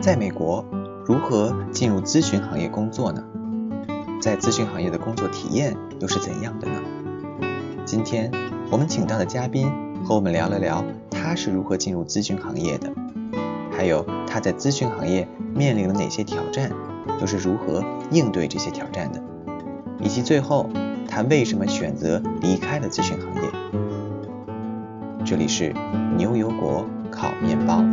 在美国，如何进入咨询行业工作呢？在咨询行业的工作体验又是怎样的呢？今天我们请到的嘉宾和我们聊了聊他是如何进入咨询行业的，还有他在咨询行业面临了哪些挑战，又是如何应对这些挑战的，以及最后他为什么选择离开了咨询行业。这里是牛油果烤面包。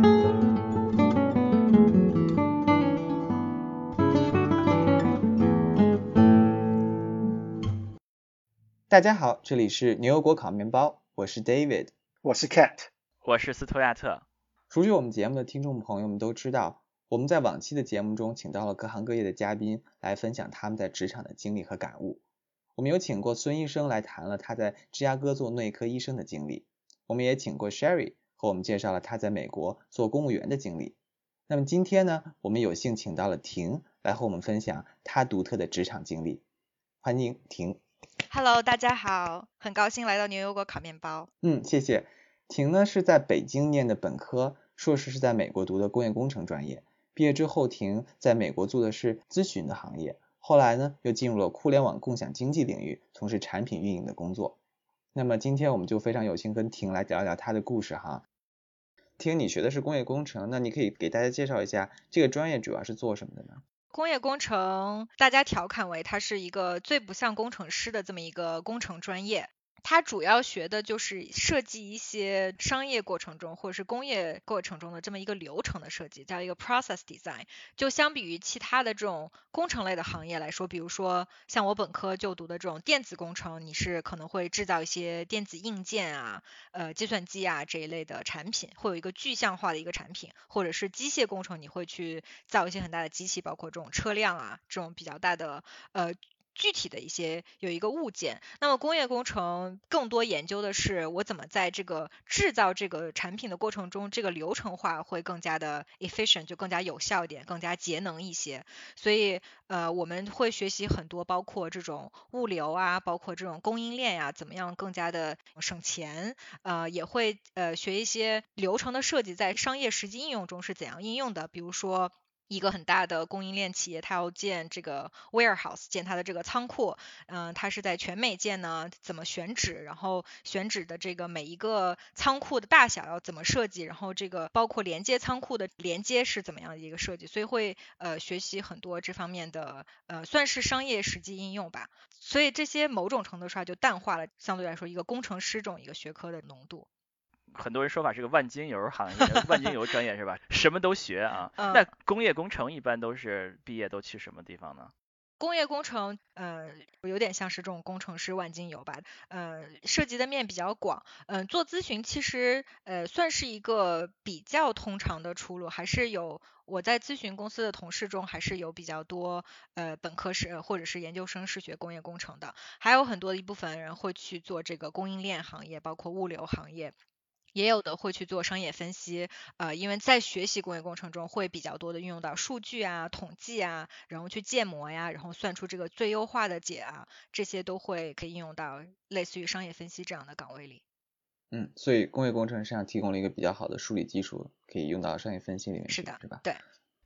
大家好，这里是牛油果烤面包，我是 David，我是 Cat，我是斯图亚特。熟悉我们节目的听众朋友们都知道，我们在往期的节目中请到了各行各业的嘉宾来分享他们在职场的经历和感悟。我们有请过孙医生来谈了他在芝加哥做内科医生的经历，我们也请过 Sherry 和我们介绍了他在美国做公务员的经历。那么今天呢，我们有幸请到了婷来和我们分享她独特的职场经历。欢迎婷。Hello，大家好，很高兴来到牛油果烤面包。嗯，谢谢。婷呢是在北京念的本科，硕士是在美国读的工业工程专业。毕业之后，婷在美国做的是咨询的行业，后来呢又进入了互联网共享经济领域，从事产品运营的工作。那么今天我们就非常有幸跟婷来聊聊她的故事哈。婷，你学的是工业工程，那你可以给大家介绍一下这个专业主要是做什么的呢？工业工程，大家调侃为它是一个最不像工程师的这么一个工程专业。它主要学的就是设计一些商业过程中或者是工业过程中的这么一个流程的设计，叫一个 process design。就相比于其他的这种工程类的行业来说，比如说像我本科就读的这种电子工程，你是可能会制造一些电子硬件啊、呃计算机啊这一类的产品，会有一个具象化的一个产品，或者是机械工程，你会去造一些很大的机器，包括这种车辆啊这种比较大的呃。具体的一些有一个物件，那么工业工程更多研究的是我怎么在这个制造这个产品的过程中，这个流程化会更加的 efficient，就更加有效一点，更加节能一些。所以呃我们会学习很多，包括这种物流啊，包括这种供应链呀，怎么样更加的省钱。呃也会呃学一些流程的设计，在商业实际应用中是怎样应用的，比如说。一个很大的供应链企业，它要建这个 warehouse，建它的这个仓库，嗯，它是在全美建呢，怎么选址，然后选址的这个每一个仓库的大小要怎么设计，然后这个包括连接仓库的连接是怎么样的一个设计，所以会呃学习很多这方面的呃算是商业实际应用吧，所以这些某种程度上就淡化了相对来说一个工程师这种一个学科的浓度。很多人说法是个万金油行业，万金油专业是吧？什么都学啊。那工业工程一般都是毕业都去什么地方呢？工业工程，呃，有点像是这种工程师万金油吧，呃，涉及的面比较广。嗯，做咨询其实，呃，算是一个比较通常的出路，还是有我在咨询公司的同事中，还是有比较多，呃，本科是或者是研究生是学工业工程的，还有很多一部分人会去做这个供应链行业，包括物流行业。也有的会去做商业分析，呃，因为在学习工业工程中会比较多的运用到数据啊、统计啊，然后去建模呀，然后算出这个最优化的解啊，这些都会可以应用到类似于商业分析这样的岗位里。嗯，所以工业工程实际上提供了一个比较好的数理基础，可以用到商业分析里面，是的，是吧？对。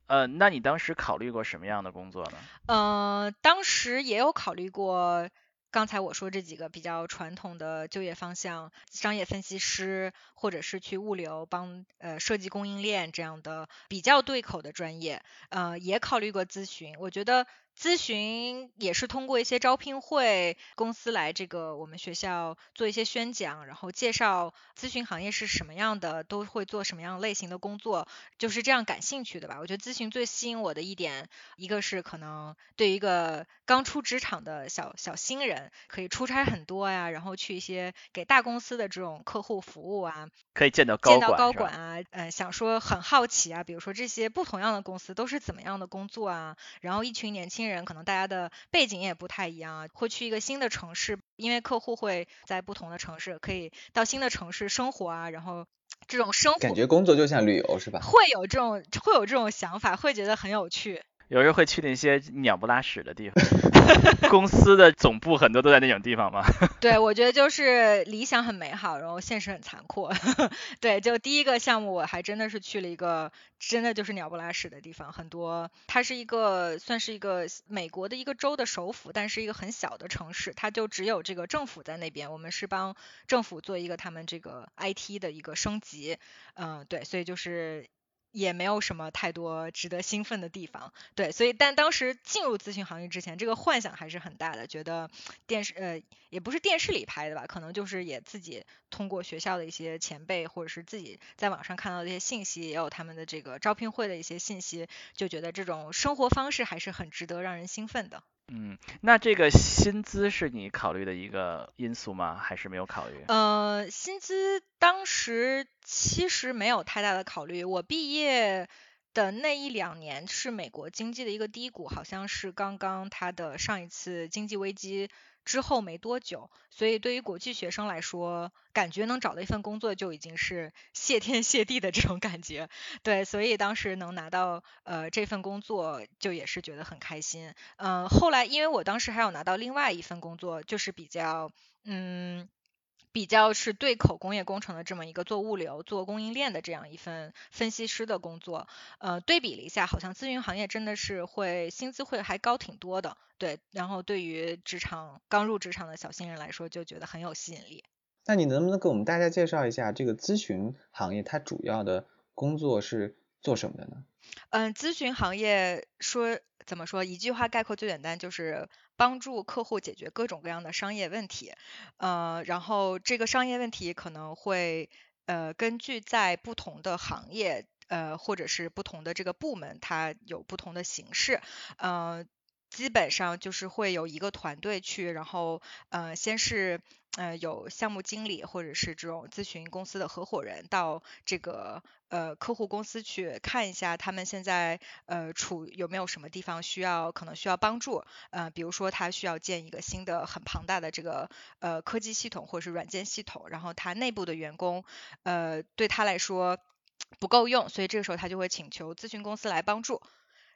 呃，那你当时考虑过什么样的工作呢？呃，当时也有考虑过。刚才我说这几个比较传统的就业方向，商业分析师，或者是去物流帮呃设计供应链这样的比较对口的专业，呃，也考虑过咨询，我觉得。咨询也是通过一些招聘会公司来这个我们学校做一些宣讲，然后介绍咨询行业是什么样的，都会做什么样类型的工作，就是这样感兴趣的吧。我觉得咨询最吸引我的一点，一个是可能对于一个刚出职场的小小新人，可以出差很多呀，然后去一些给大公司的这种客户服务啊，可以见到见到高管啊，呃，想说很好奇啊，比如说这些不同样的公司都是怎么样的工作啊，然后一群年轻。新人可能大家的背景也不太一样啊，会去一个新的城市，因为客户会在不同的城市，可以到新的城市生活啊，然后这种生活感觉工作就像旅游是吧？会有这种会有这种想法，会觉得很有趣。有时候会去那些鸟不拉屎的地方，公司的总部很多都在那种地方嘛？对，我觉得就是理想很美好，然后现实很残酷。对，就第一个项目，我还真的是去了一个真的就是鸟不拉屎的地方，很多。它是一个算是一个美国的一个州的首府，但是一个很小的城市，它就只有这个政府在那边。我们是帮政府做一个他们这个 IT 的一个升级，嗯，对，所以就是。也没有什么太多值得兴奋的地方，对，所以但当时进入咨询行业之前，这个幻想还是很大的，觉得电视呃也不是电视里拍的吧，可能就是也自己通过学校的一些前辈或者是自己在网上看到的一些信息，也有他们的这个招聘会的一些信息，就觉得这种生活方式还是很值得让人兴奋的。嗯，那这个薪资是你考虑的一个因素吗？还是没有考虑？呃，薪资当时其实没有太大的考虑。我毕业的那一两年是美国经济的一个低谷，好像是刚刚它的上一次经济危机。之后没多久，所以对于国际学生来说，感觉能找到一份工作就已经是谢天谢地的这种感觉。对，所以当时能拿到呃这份工作，就也是觉得很开心。嗯，后来因为我当时还有拿到另外一份工作，就是比较嗯。比较是对口工业工程的这么一个做物流、做供应链的这样一份分析师的工作，呃，对比了一下，好像咨询行业真的是会薪资会还高挺多的，对。然后对于职场刚入职场的小新人来说，就觉得很有吸引力。那你能不能给我们大家介绍一下这个咨询行业它主要的工作是做什么的呢？嗯，咨询行业说怎么说？一句话概括最简单就是。帮助客户解决各种各样的商业问题，呃，然后这个商业问题可能会呃根据在不同的行业呃或者是不同的这个部门，它有不同的形式，呃，基本上就是会有一个团队去，然后呃先是。呃，有项目经理或者是这种咨询公司的合伙人到这个呃客户公司去看一下，他们现在呃处有没有什么地方需要可能需要帮助，呃，比如说他需要建一个新的很庞大的这个呃科技系统或者是软件系统，然后他内部的员工呃对他来说不够用，所以这个时候他就会请求咨询公司来帮助，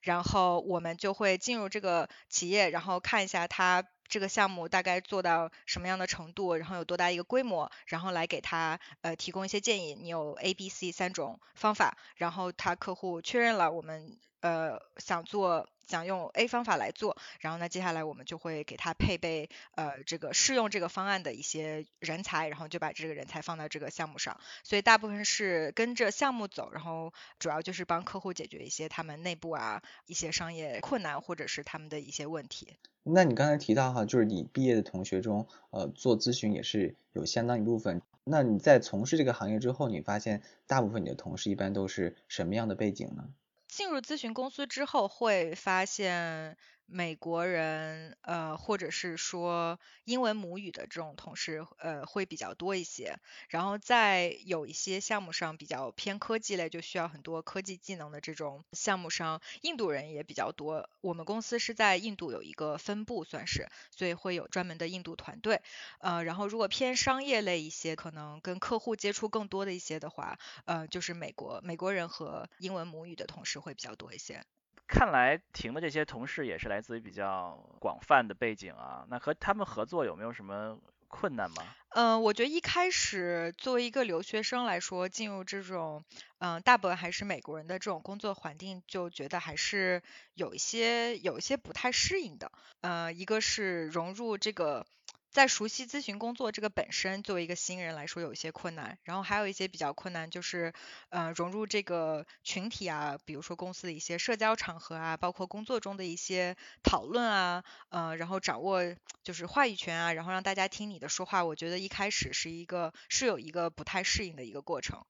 然后我们就会进入这个企业，然后看一下他。这个项目大概做到什么样的程度，然后有多大一个规模，然后来给他呃提供一些建议。你有 A、B、C 三种方法，然后他客户确认了，我们呃想做。想用 A 方法来做，然后呢，接下来我们就会给他配备呃这个适用这个方案的一些人才，然后就把这个人才放到这个项目上。所以大部分是跟着项目走，然后主要就是帮客户解决一些他们内部啊一些商业困难或者是他们的一些问题。那你刚才提到哈，就是你毕业的同学中，呃，做咨询也是有相当一部分。那你在从事这个行业之后，你发现大部分你的同事一般都是什么样的背景呢？进入咨询公司之后，会发现。美国人，呃，或者是说英文母语的这种同事，呃，会比较多一些。然后在有一些项目上比较偏科技类，就需要很多科技技能的这种项目上，印度人也比较多。我们公司是在印度有一个分部，算是，所以会有专门的印度团队。呃，然后如果偏商业类一些，可能跟客户接触更多的一些的话，呃，就是美国美国人和英文母语的同事会比较多一些。看来婷的这些同事也是来自于比较广泛的背景啊，那和他们合作有没有什么困难吗？嗯，我觉得一开始作为一个留学生来说，进入这种嗯大部分还是美国人的这种工作环境，就觉得还是有一些有一些不太适应的。呃，一个是融入这个。在熟悉咨询工作这个本身，作为一个新人来说有一些困难，然后还有一些比较困难，就是呃融入这个群体啊，比如说公司的一些社交场合啊，包括工作中的一些讨论啊，呃，然后掌握就是话语权啊，然后让大家听你的说话，我觉得一开始是一个是有一个不太适应的一个过程。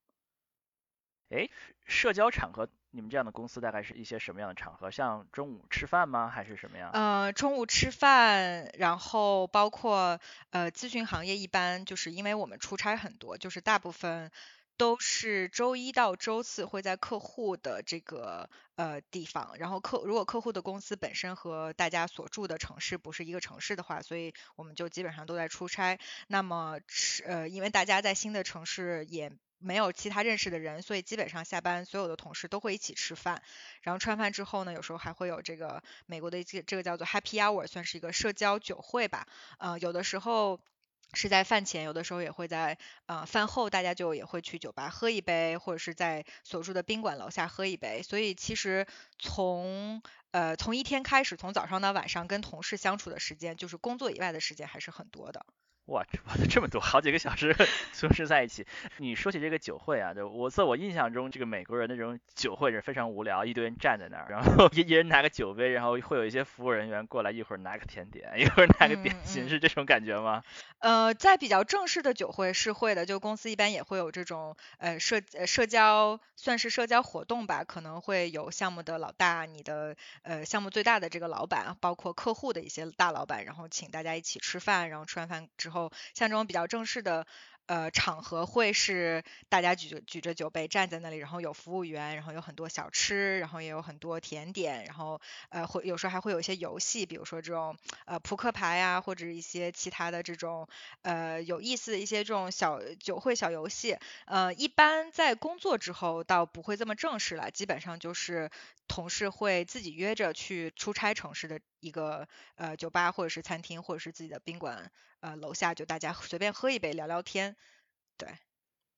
哎，社交场合，你们这样的公司大概是一些什么样的场合？像中午吃饭吗？还是什么样？呃，中午吃饭，然后包括呃咨询行业一般就是因为我们出差很多，就是大部分都是周一到周四会在客户的这个呃地方，然后客如果客户的公司本身和大家所住的城市不是一个城市的话，所以我们就基本上都在出差。那么是呃因为大家在新的城市也。没有其他认识的人，所以基本上下班所有的同事都会一起吃饭。然后吃完饭之后呢，有时候还会有这个美国的这这个叫做 Happy Hour，算是一个社交酒会吧。呃，有的时候。是在饭前，有的时候也会在呃饭后，大家就也会去酒吧喝一杯，或者是在所住的宾馆楼下喝一杯。所以其实从呃从一天开始，从早上到晚上跟同事相处的时间，就是工作以外的时间还是很多的。哇，哇，这么多，好几个小时 同时在一起。你说起这个酒会啊，就我在我印象中，这个美国人的这种酒会是非常无聊，一堆人站在那儿，然后 一一人拿个酒杯，然后会有一些服务人员过来，一会儿拿个甜点，一会儿拿个点心，是这种感觉吗？呃，在比较正式的酒会是会的，就公司一般也会有这种呃社呃社交，算是社交活动吧，可能会有项目的老大，你的呃项目最大的这个老板，包括客户的一些大老板，然后请大家一起吃饭，然后吃完饭之后。像这种比较正式的。呃，场合会是大家举着举着酒杯站在那里，然后有服务员，然后有很多小吃，然后也有很多甜点，然后呃会有时候还会有一些游戏，比如说这种呃扑克牌啊，或者一些其他的这种呃有意思的一些这种小酒会小游戏。呃，一般在工作之后倒不会这么正式了，基本上就是同事会自己约着去出差城市的一个呃酒吧或者是餐厅或者是自己的宾馆呃楼下就大家随便喝一杯聊聊天。对，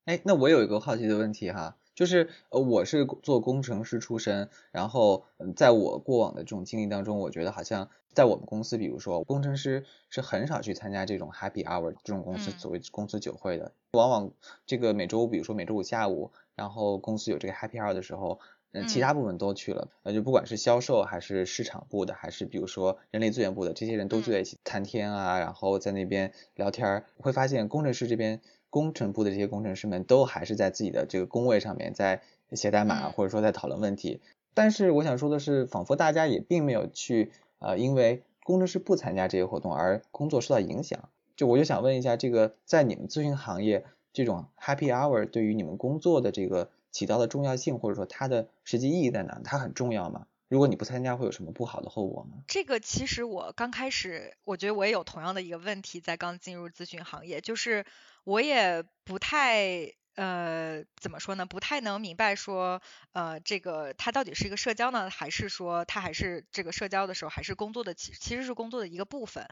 哎，那我有一个好奇的问题哈，就是呃，我是做工程师出身，然后在我过往的这种经历当中，我觉得好像在我们公司，比如说工程师是很少去参加这种 Happy Hour 这种公司所谓公司酒会的，往往这个每周，比如说每周五下午，然后公司有这个 Happy Hour 的时候，嗯，其他部门都去了，呃，就不管是销售还是市场部的，还是比如说人力资源部的，这些人都聚在一起谈天啊，然后在那边聊天，会发现工程师这边。工程部的这些工程师们都还是在自己的这个工位上面在写代码，或者说在讨论问题。但是我想说的是，仿佛大家也并没有去呃，因为工程师不参加这些活动而工作受到影响。就我就想问一下，这个在你们咨询行业，这种 Happy Hour 对于你们工作的这个起到的重要性，或者说它的实际意义在哪？它很重要吗？如果你不参加，会有什么不好的后果吗？这个其实我刚开始，我觉得我也有同样的一个问题，在刚进入咨询行业，就是。我也不太呃怎么说呢？不太能明白说呃这个它到底是一个社交呢，还是说它还是这个社交的时候还是工作的其其实是工作的一个部分。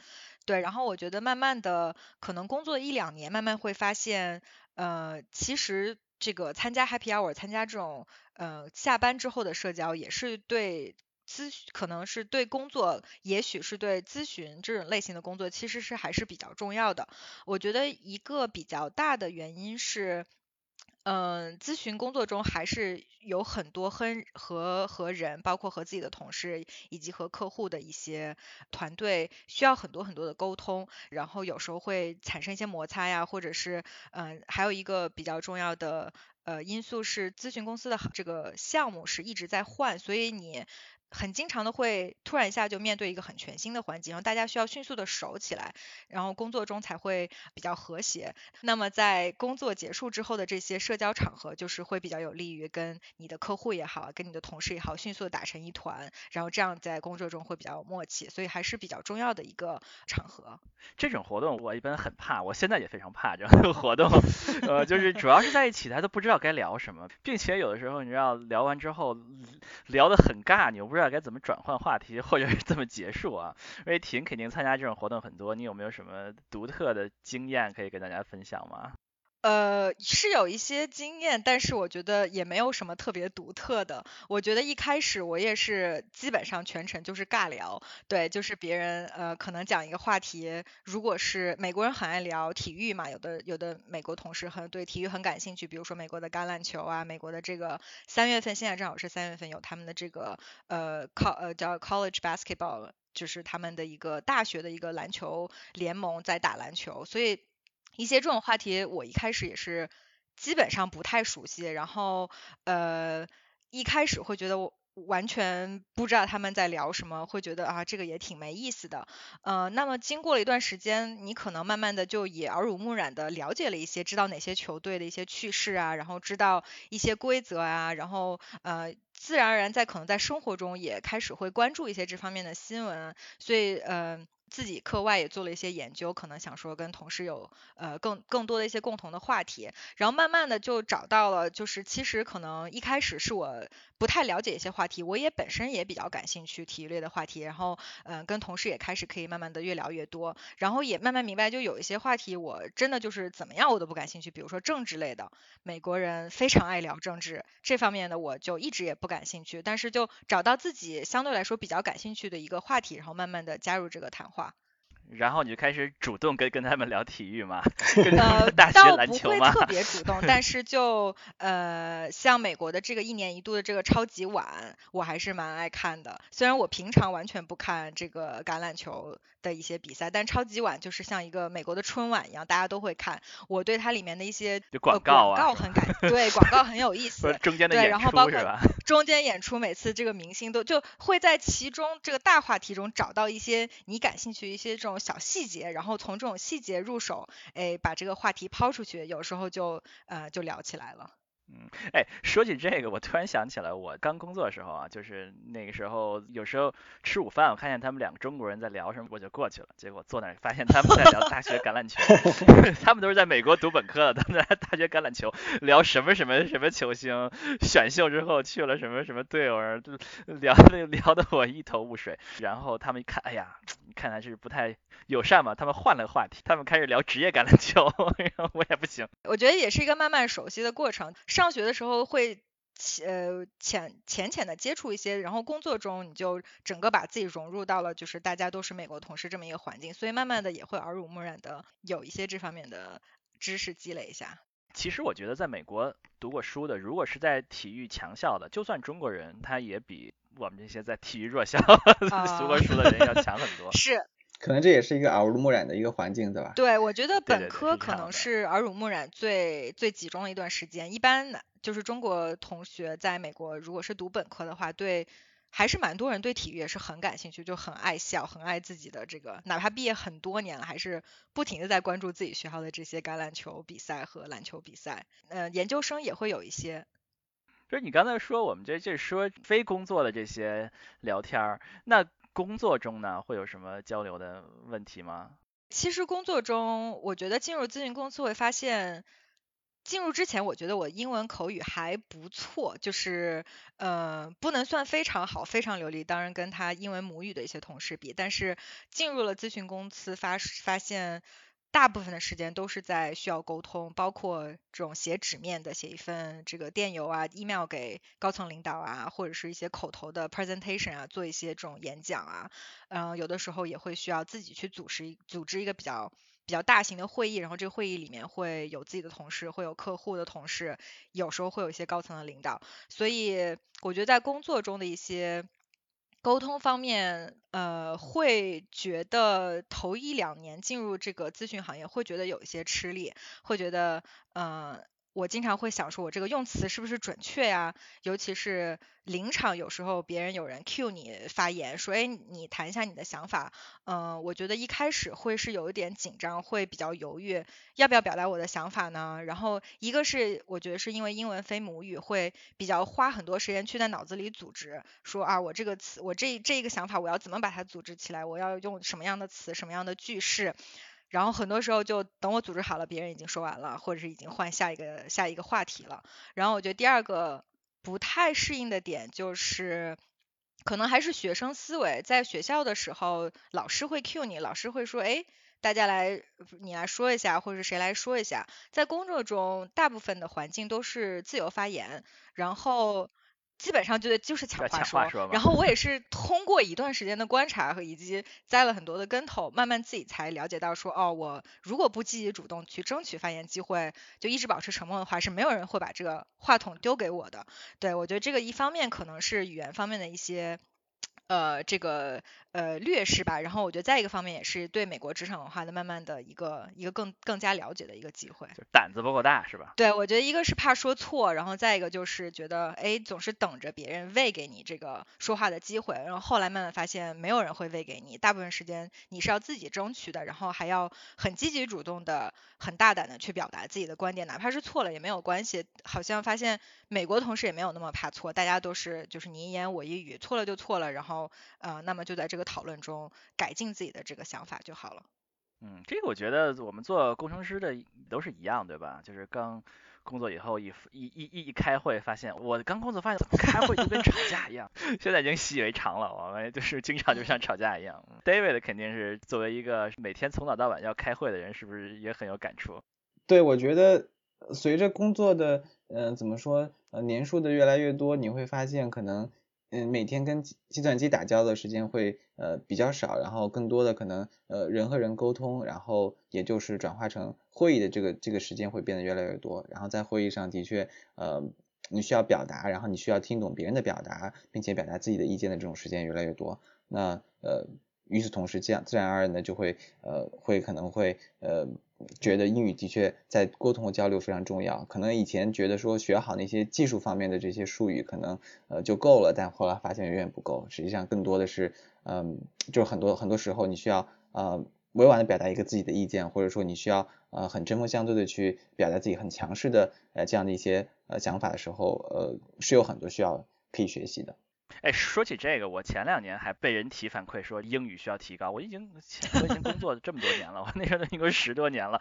对，然后我觉得慢慢的可能工作一两年，慢慢会发现呃其实这个参加 Happy Hour，参加这种呃下班之后的社交也是对。咨可能是对工作，也许是对咨询这种类型的工作，其实是还是比较重要的。我觉得一个比较大的原因是，嗯，咨询工作中还是有很多和和和人，包括和自己的同事以及和客户的一些团队，需要很多很多的沟通，然后有时候会产生一些摩擦呀，或者是嗯，还有一个比较重要的呃因素是，咨询公司的这个项目是一直在换，所以你。很经常的会突然一下就面对一个很全新的环境，然后大家需要迅速的熟起来，然后工作中才会比较和谐。那么在工作结束之后的这些社交场合，就是会比较有利于跟你的客户也好，跟你的同事也好，迅速的打成一团，然后这样在工作中会比较有默契，所以还是比较重要的一个场合。这种活动我一般很怕，我现在也非常怕这样的 活动，呃，就是主要是在一起，他都不知道该聊什么，并且有的时候你知道聊完之后聊得很尬，你又不知道该怎么转换话题，或者是怎么结束啊。因为婷肯定参加这种活动很多，你有没有什么独特的经验可以跟大家分享吗？呃，是有一些经验，但是我觉得也没有什么特别独特的。我觉得一开始我也是基本上全程就是尬聊，对，就是别人呃可能讲一个话题，如果是美国人很爱聊体育嘛，有的有的美国同事很对体育很感兴趣，比如说美国的橄榄球啊，美国的这个三月份现在正好是三月份有他们的这个呃 co 呃叫 college basketball，就是他们的一个大学的一个篮球联盟在打篮球，所以。一些这种话题，我一开始也是基本上不太熟悉，然后呃一开始会觉得我完全不知道他们在聊什么，会觉得啊这个也挺没意思的，呃那么经过了一段时间，你可能慢慢的就也耳濡目染的了解了一些，知道哪些球队的一些趣事啊，然后知道一些规则啊，然后呃自然而然在可能在生活中也开始会关注一些这方面的新闻，所以呃。自己课外也做了一些研究，可能想说跟同事有呃更更多的一些共同的话题，然后慢慢的就找到了，就是其实可能一开始是我不太了解一些话题，我也本身也比较感兴趣体育类的话题，然后嗯跟同事也开始可以慢慢的越聊越多，然后也慢慢明白就有一些话题我真的就是怎么样我都不感兴趣，比如说政治类的，美国人非常爱聊政治这方面的我就一直也不感兴趣，但是就找到自己相对来说比较感兴趣的一个话题，然后慢慢的加入这个谈话。然后你就开始主动跟跟他们聊体育吗？呃，大学倒不？会特别主动，但 是就呃，像美国的这个一年一度的这个超级碗，我还是蛮爱看的。虽然我平常完全不看这个橄榄球的一些比赛，但超级碗就是像一个美国的春晚一样，大家都会看。我对它里面的一些呃广告啊广告很感，对广告很有意思。中间的对然后包括？中间演出，每次这个明星都就会在其中这个大话题中找到一些你感兴趣一些这种小细节，然后从这种细节入手，哎，把这个话题抛出去，有时候就呃就聊起来了。嗯，哎，说起这个，我突然想起来，我刚工作的时候啊，就是那个时候，有时候吃午饭，我看见他们两个中国人在聊什么，我就过去了，结果坐那儿发现他们在聊大学橄榄球，他们都是在美国读本科的，他们在大学橄榄球聊什么什么什么球星选秀之后去了什么什么队伍，聊的聊的我一头雾水。然后他们一看，哎呀，看来是不太友善嘛，他们换了话题，他们开始聊职业橄榄球，然后我也不行。我觉得也是一个慢慢熟悉的过程。上学的时候会呃浅浅浅的接触一些，然后工作中你就整个把自己融入到了就是大家都是美国同事这么一个环境，所以慢慢的也会耳濡目染的有一些这方面的知识积累一下。其实我觉得在美国读过书的，如果是在体育强校的，就算中国人，他也比我们这些在体育弱校 读过书的人要强很多。是可能这也是一个耳濡目染的一个环境，对吧？对，我觉得本科可能是耳濡目染最最集中的一段时间。一般呢就是中国同学在美国，如果是读本科的话，对还是蛮多人对体育也是很感兴趣，就很爱笑，很爱自己的这个，哪怕毕业很多年了，还是不停的在关注自己学校的这些橄榄球比赛和篮球比赛。呃，研究生也会有一些。就是你刚才说我们这这说非工作的这些聊天儿，那工作中呢会有什么交流的问题吗？其实工作中，我觉得进入咨询公司会发现，进入之前我觉得我英文口语还不错，就是呃不能算非常好、非常流利，当然跟他英文母语的一些同事比，但是进入了咨询公司发发现。大部分的时间都是在需要沟通，包括这种写纸面的，写一份这个电邮啊、email 给高层领导啊，或者是一些口头的 presentation 啊，做一些这种演讲啊，嗯、有的时候也会需要自己去组织组织一个比较比较大型的会议，然后这个会议里面会有自己的同事，会有客户的同事，有时候会有一些高层的领导，所以我觉得在工作中的一些沟通方面，呃，会觉得头一两年进入这个咨询行业，会觉得有一些吃力，会觉得，呃，我经常会想说，我这个用词是不是准确呀？尤其是临场，有时候别人有人 cue 你发言，说，哎，你谈一下你的想法。嗯、我觉得一开始会是有一点紧张，会比较犹豫，要不要表达我的想法呢？然后一个是我觉得是因为英文非母语，会比较花很多时间去在脑子里组织，说啊，我这个词，我这这一个想法，我要怎么把它组织起来？我要用什么样的词，什么样的句式？然后很多时候就等我组织好了，别人已经说完了，或者是已经换下一个下一个话题了。然后我觉得第二个不太适应的点就是。可能还是学生思维，在学校的时候，老师会 cue 你，老师会说，哎，大家来，你来说一下，或者谁来说一下。在工作中，大部分的环境都是自由发言，然后基本上就是就是抢话说然后我也 是通过一段时间的观察和以及栽了很多的跟头，慢慢自己才了解到说，哦，我如果不积极主动去争取发言机会，就一直保持沉默的话，是没有人会把这个话筒丢给我的。对我觉得这个一方面可能是语言方面的一些。呃，这个呃劣势吧，然后我觉得再一个方面也是对美国职场文化的慢慢的一个一个更更加了解的一个机会。就胆子不够大是吧？对，我觉得一个是怕说错，然后再一个就是觉得，哎，总是等着别人喂给你这个说话的机会，然后后来慢慢发现没有人会喂给你，大部分时间你是要自己争取的，然后还要很积极主动的、很大胆的去表达自己的观点，哪怕是错了也没有关系。好像发现美国同事也没有那么怕错，大家都是就是你一言我一语，错了就错了，然后后呃，那么就在这个讨论中改进自己的这个想法就好了。嗯，这个我觉得我们做工程师的都是一样，对吧？就是刚工作以后一一一一开会，发现我刚工作发现开会就跟吵架一样，现在已经习以为常了，我们就是经常就像吵架一样。David 肯定是作为一个每天从早到晚要开会的人，是不是也很有感触？对，我觉得随着工作的嗯怎么说呃年数的越来越多，你会发现可能。嗯，每天跟计算机打交道的时间会呃比较少，然后更多的可能呃人和人沟通，然后也就是转化成会议的这个这个时间会变得越来越多，然后在会议上的确呃你需要表达，然后你需要听懂别人的表达，并且表达自己的意见的这种时间越来越多，那呃与此同时这样自然而然的就会呃会可能会呃。觉得英语的确在沟通和交流非常重要。可能以前觉得说学好那些技术方面的这些术语可能呃就够了，但后来发现远远不够。实际上更多的是，嗯，就很多很多时候你需要呃委婉的表达一个自己的意见，或者说你需要呃很针锋相对的去表达自己很强势的呃这样的一些呃想法的时候，呃是有很多需要可以学习的。哎，说起这个，我前两年还被人提反馈说英语需要提高。我已经我已经工作这么多年了，我那时候都已经十多年了，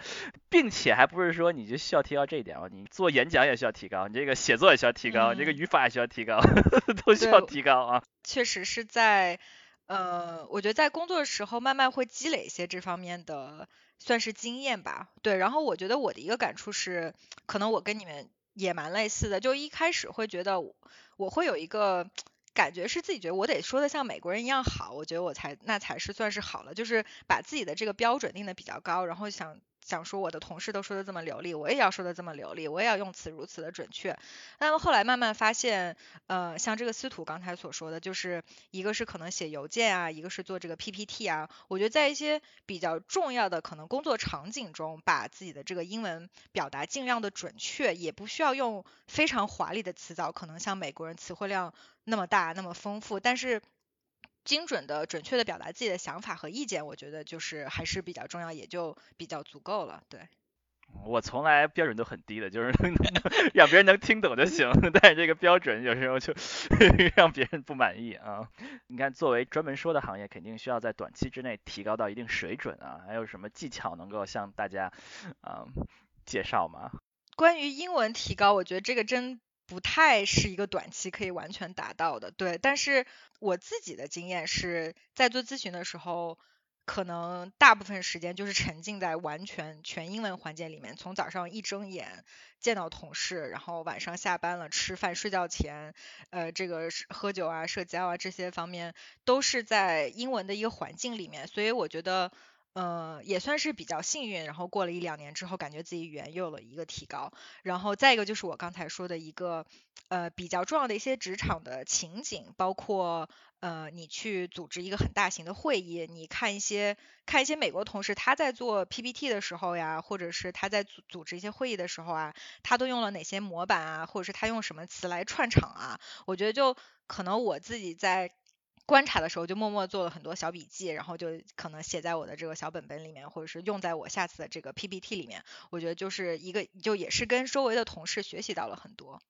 并且还不是说你就需要提高这一点哦，你做演讲也需要提高，你这个写作也需要提高，你这个语法也需要提高，都需要提高啊。确实是在呃，我觉得在工作的时候慢慢会积累一些这方面的算是经验吧。对，然后我觉得我的一个感触是，可能我跟你们也蛮类似的，就一开始会觉得我会有一个。感觉是自己觉得我得说的像美国人一样好，我觉得我才那才是算是好了，就是把自己的这个标准定的比较高，然后想。想说我的同事都说的这么流利，我也要说的这么流利，我也要用词如此的准确。那么后来慢慢发现，呃，像这个司徒刚才所说的，就是一个是可能写邮件啊，一个是做这个 PPT 啊。我觉得在一些比较重要的可能工作场景中，把自己的这个英文表达尽量的准确，也不需要用非常华丽的词藻，可能像美国人词汇量那么大那么丰富，但是。精准的、准确的表达自己的想法和意见，我觉得就是还是比较重要，也就比较足够了。对，我从来标准都很低的，就是 让别人能听懂就行。但是这个标准有时候就 让别人不满意啊。你看，作为专门说的行业，肯定需要在短期之内提高到一定水准啊。还有什么技巧能够向大家啊介绍吗？关于英文提高，我觉得这个真。不太是一个短期可以完全达到的，对。但是我自己的经验是在做咨询的时候，可能大部分时间就是沉浸在完全全英文环境里面，从早上一睁眼见到同事，然后晚上下班了吃饭睡觉前，呃，这个喝酒啊、社交啊这些方面都是在英文的一个环境里面，所以我觉得。呃，也算是比较幸运，然后过了一两年之后，感觉自己语言又有了一个提高。然后再一个就是我刚才说的一个，呃，比较重要的一些职场的情景，包括呃，你去组织一个很大型的会议，你看一些看一些美国同事他在做 PPT 的时候呀，或者是他在组组织一些会议的时候啊，他都用了哪些模板啊，或者是他用什么词来串场啊？我觉得就可能我自己在。观察的时候就默默做了很多小笔记，然后就可能写在我的这个小本本里面，或者是用在我下次的这个 PPT 里面。我觉得就是一个，就也是跟周围的同事学习到了很多。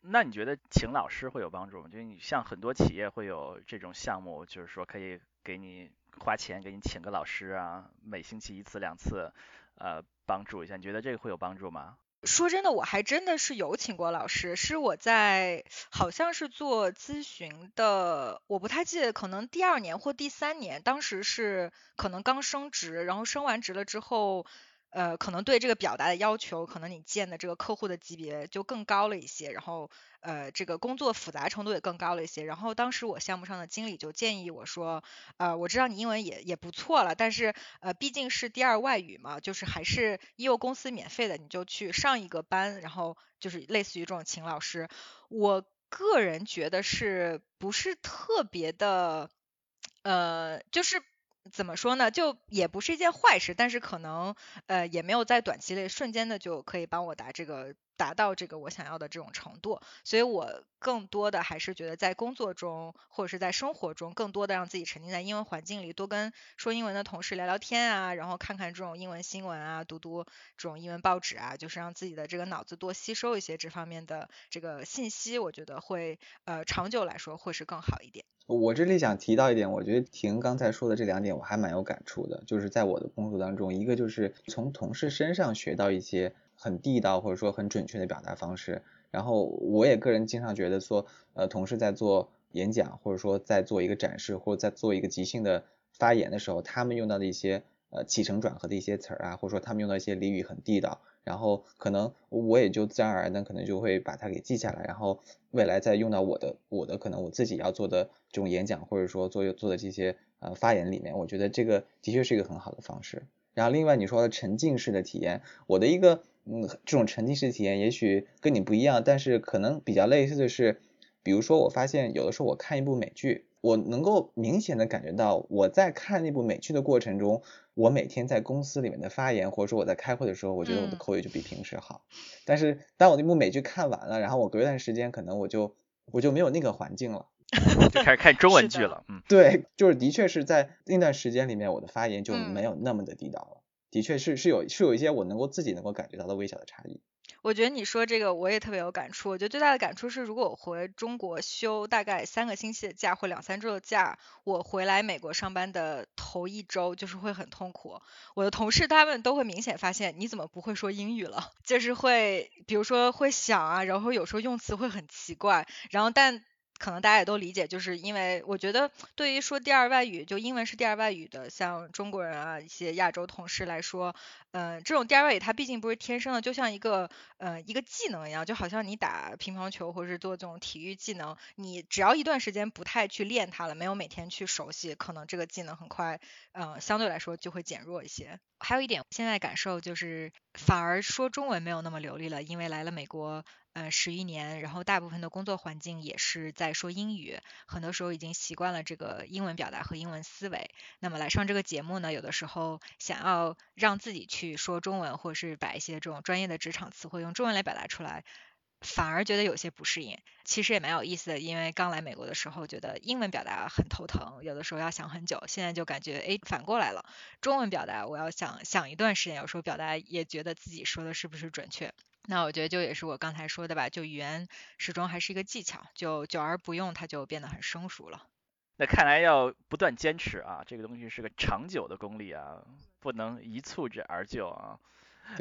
那你觉得请老师会有帮助吗？就你像很多企业会有这种项目，就是说可以给你花钱给你请个老师啊，每星期一次两次，呃，帮助一下。你觉得这个会有帮助吗？说真的，我还真的是有请过老师，是我在好像是做咨询的，我不太记得，可能第二年或第三年，当时是可能刚升职，然后升完职了之后。呃，可能对这个表达的要求，可能你见的这个客户的级别就更高了一些，然后呃，这个工作复杂程度也更高了一些。然后当时我项目上的经理就建议我说，呃，我知道你英文也也不错了，但是呃，毕竟是第二外语嘛，就是还是因为公司免费的，你就去上一个班，然后就是类似于这种请老师。我个人觉得是不是特别的，呃，就是。怎么说呢？就也不是一件坏事，但是可能呃也没有在短期内瞬间的就可以帮我答这个达到这个我想要的这种程度。所以我更多的还是觉得在工作中或者是在生活中，更多的让自己沉浸在英文环境里，多跟说英文的同事聊聊天啊，然后看看这种英文新闻啊，读读这种英文报纸啊，就是让自己的这个脑子多吸收一些这方面的这个信息，我觉得会呃长久来说会是更好一点。我这里想提到一点，我觉得婷刚才说的这两点我还蛮有感触的，就是在我的工作当中，一个就是从同事身上学到一些很地道或者说很准确的表达方式，然后我也个人经常觉得说，呃，同事在做演讲或者说在做一个展示或者在做一个即兴的发言的时候，他们用到的一些呃起承转合的一些词儿啊，或者说他们用到一些俚语很地道。然后可能我也就自然而然的可能就会把它给记下来，然后未来再用到我的我的可能我自己要做的这种演讲或者说做做的这些呃发言里面，我觉得这个的确是一个很好的方式。然后另外你说的沉浸式的体验，我的一个嗯这种沉浸式体验也许跟你不一样，但是可能比较类似的是，比如说我发现有的时候我看一部美剧。我能够明显的感觉到，我在看那部美剧的过程中，我每天在公司里面的发言，或者说我在开会的时候，我觉得我的口语就比平时好。但是当我那部美剧看完了，然后我隔一段时间，可能我就我就没有那个环境了，就开始看中文剧了。嗯，对，就是的确是在那段时间里面，我的发言就没有那么的地道了。的确是是有是有一些我能够自己能够感觉到的微小的差异。我觉得你说这个我也特别有感触。我觉得最大的感触是，如果我回中国休大概三个星期的假或两三周的假，我回来美国上班的头一周就是会很痛苦。我的同事他们都会明显发现你怎么不会说英语了，就是会比如说会想啊，然后有时候用词会很奇怪，然后但。可能大家也都理解，就是因为我觉得对于说第二外语，就英文是第二外语的，像中国人啊一些亚洲同事来说，嗯，这种第二外语它毕竟不是天生的，就像一个呃一个技能一样，就好像你打乒乓球或者是做这种体育技能，你只要一段时间不太去练它了，没有每天去熟悉，可能这个技能很快，嗯，相对来说就会减弱一些。还有一点，现在感受就是反而说中文没有那么流利了，因为来了美国。呃，十余年，然后大部分的工作环境也是在说英语，很多时候已经习惯了这个英文表达和英文思维。那么来上这个节目呢，有的时候想要让自己去说中文，或者是把一些这种专业的职场词汇用中文来表达出来，反而觉得有些不适应。其实也蛮有意思的，因为刚来美国的时候觉得英文表达很头疼，有的时候要想很久。现在就感觉哎，反过来了，中文表达我要想想一段时间，有时候表达也觉得自己说的是不是准确。那我觉得就也是我刚才说的吧，就语言始终还是一个技巧，就久而不用，它就变得很生疏了。那看来要不断坚持啊，这个东西是个长久的功力啊，不能一蹴之而就啊。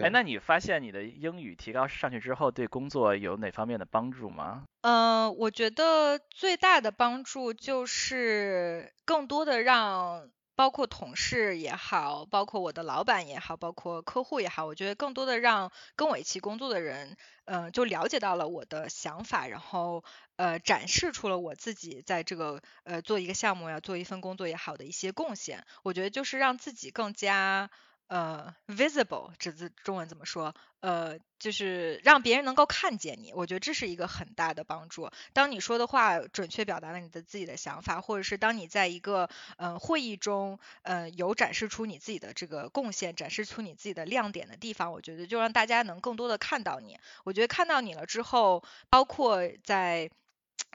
哎，那你发现你的英语提高上去之后，对工作有哪方面的帮助吗？嗯，我觉得最大的帮助就是更多的让。包括同事也好，包括我的老板也好，包括客户也好，我觉得更多的让跟我一起工作的人，嗯，就了解到了我的想法，然后呃，展示出了我自己在这个呃做一个项目呀，做一份工作也好的一些贡献。我觉得就是让自己更加。呃，visible 这字中文怎么说？呃，就是让别人能够看见你，我觉得这是一个很大的帮助。当你说的话准确表达了你的自己的想法，或者是当你在一个呃会议中，呃有展示出你自己的这个贡献，展示出你自己的亮点的地方，我觉得就让大家能更多的看到你。我觉得看到你了之后，包括在。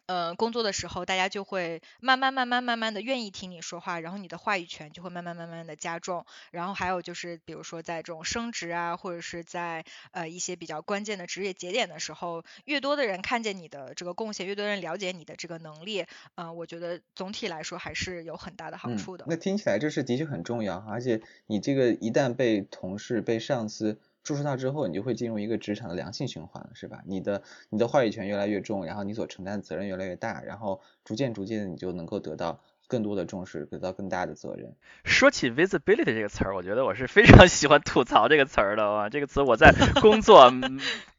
呃，工作的时候，大家就会慢慢、慢慢、慢慢的愿意听你说话，然后你的话语权就会慢慢、慢慢的加重。然后还有就是，比如说在这种升职啊，或者是在呃一些比较关键的职业节点的时候，越多的人看见你的这个贡献，越多人了解你的这个能力，呃，我觉得总体来说还是有很大的好处的。那听起来这是的确很重要，而且你这个一旦被同事、被上司。注视到之后，你就会进入一个职场的良性循环了，是吧？你的你的话语权越来越重，然后你所承担的责任越来越大，然后逐渐逐渐的你就能够得到更多的重视，得到更大的责任。说起 visibility 这个词儿，我觉得我是非常 喜欢吐槽这个词儿的啊。这个词我在工作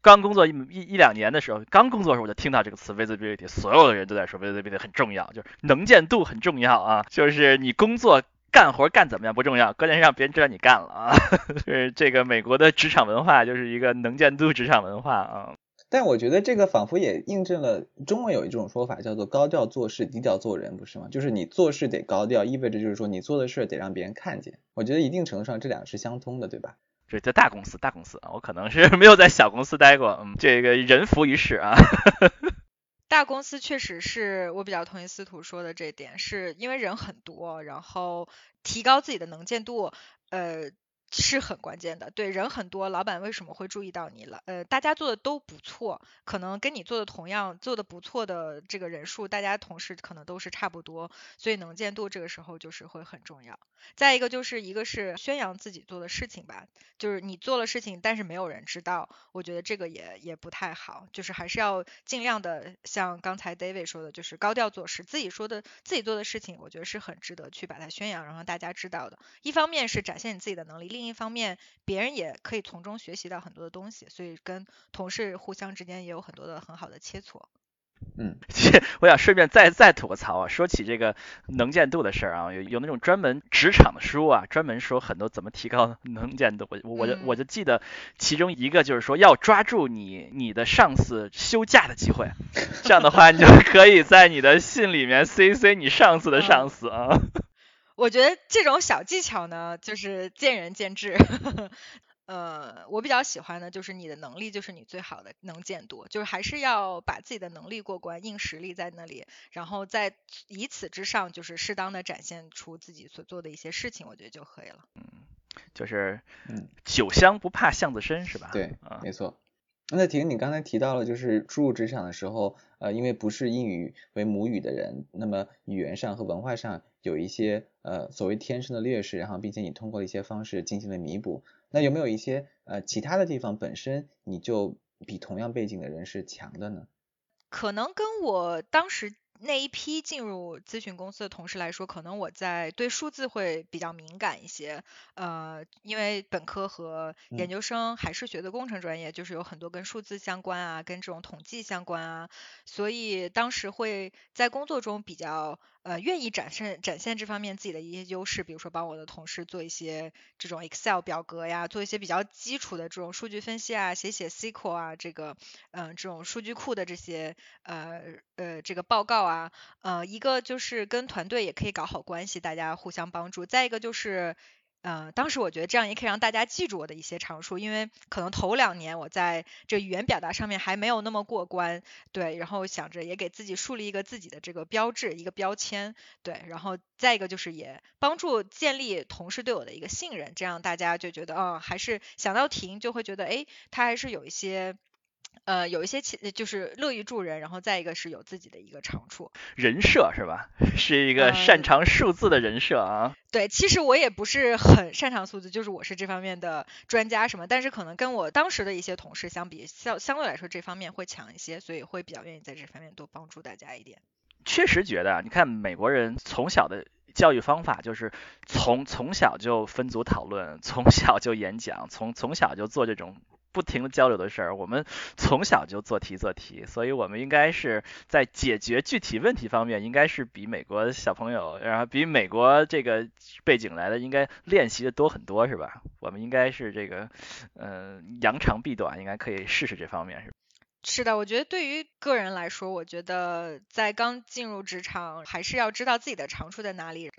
刚工作一一一两年的时候，刚工作的时候我就听到这个词 visibility，所有的人都在说 visibility 很重要，就是能见度很重要啊，就是你工作。干活干怎么样不重要，关键是让别人知道你干了啊！是这个美国的职场文化，就是一个能见度职场文化啊。但我觉得这个仿佛也印证了中文有一种说法，叫做高调做事，低调做人，不是吗？就是你做事得高调，意味着就是说你做的事得让别人看见。我觉得一定程度上这两个是相通的，对吧？这在大公司，大公司啊，我可能是没有在小公司待过，嗯，这个人浮于事啊。大公司确实是我比较同意司徒说的这点，是因为人很多，然后提高自己的能见度，呃。是很关键的，对人很多，老板为什么会注意到你了？呃，大家做的都不错，可能跟你做的同样做的不错的这个人数，大家同事可能都是差不多，所以能见度这个时候就是会很重要。再一个就是一个是宣扬自己做的事情吧，就是你做了事情，但是没有人知道，我觉得这个也也不太好，就是还是要尽量的像刚才 David 说的，就是高调做事，自己说的自己做的事情，我觉得是很值得去把它宣扬，然后大家知道的。一方面是展现你自己的能力，另另一方面，别人也可以从中学习到很多的东西，所以跟同事互相之间也有很多的很好的切磋。嗯，我想顺便再再吐个槽啊，说起这个能见度的事儿啊，有有那种专门职场的书啊，专门说很多怎么提高能见度。我我就我就记得其中一个就是说要抓住你你的上司休假的机会，这样的话你就可以在你的信里面 CC 你上司的上司啊。我觉得这种小技巧呢，就是见仁见智。呃，我比较喜欢的就是你的能力就是你最好的能见度，就是还是要把自己的能力过关，硬实力在那里，然后在以此之上，就是适当的展现出自己所做的一些事情，我觉得就可以了。嗯，就是嗯，酒香不怕巷子深，是吧？对，没错。那婷，你刚才提到了，就是初入职场的时候，呃，因为不是英语为母语的人，那么语言上和文化上有一些呃所谓天生的劣势，然后并且你通过一些方式进行了弥补。那有没有一些呃其他的地方本身你就比同样背景的人是强的呢？可能跟我当时。那一批进入咨询公司的同事来说，可能我在对数字会比较敏感一些，呃，因为本科和研究生还是学的工程专业，就是有很多跟数字相关啊，跟这种统计相关啊，所以当时会在工作中比较。呃，愿意展示展现这方面自己的一些优势，比如说帮我的同事做一些这种 Excel 表格呀，做一些比较基础的这种数据分析啊，写写 SQL 啊，这个嗯这种数据库的这些呃呃这个报告啊，呃一个就是跟团队也可以搞好关系，大家互相帮助，再一个就是。呃，当时我觉得这样也可以让大家记住我的一些长处，因为可能头两年我在这语言表达上面还没有那么过关，对，然后想着也给自己树立一个自己的这个标志，一个标签，对，然后再一个就是也帮助建立同事对我的一个信任，这样大家就觉得，嗯，还是想到停就会觉得，哎，他还是有一些。呃，有一些其就是乐于助人，然后再一个是有自己的一个长处，人设是吧？是一个擅长数字的人设啊。对，其实我也不是很擅长数字，就是我是这方面的专家什么，但是可能跟我当时的一些同事相比，相相对来说这方面会强一些，所以会比较愿意在这方面多帮助大家一点。确实觉得，你看美国人从小的教育方法就是从从小就分组讨论，从小就演讲，从从小就做这种。不停的交流的事儿，我们从小就做题做题，所以我们应该是在解决具体问题方面，应该是比美国小朋友，然后比美国这个背景来的，应该练习的多很多，是吧？我们应该是这个，嗯，扬长避短，应该可以试试这方面，是是的，我觉得对于个人来说，我觉得在刚进入职场，还是要知道自己的长处在哪里。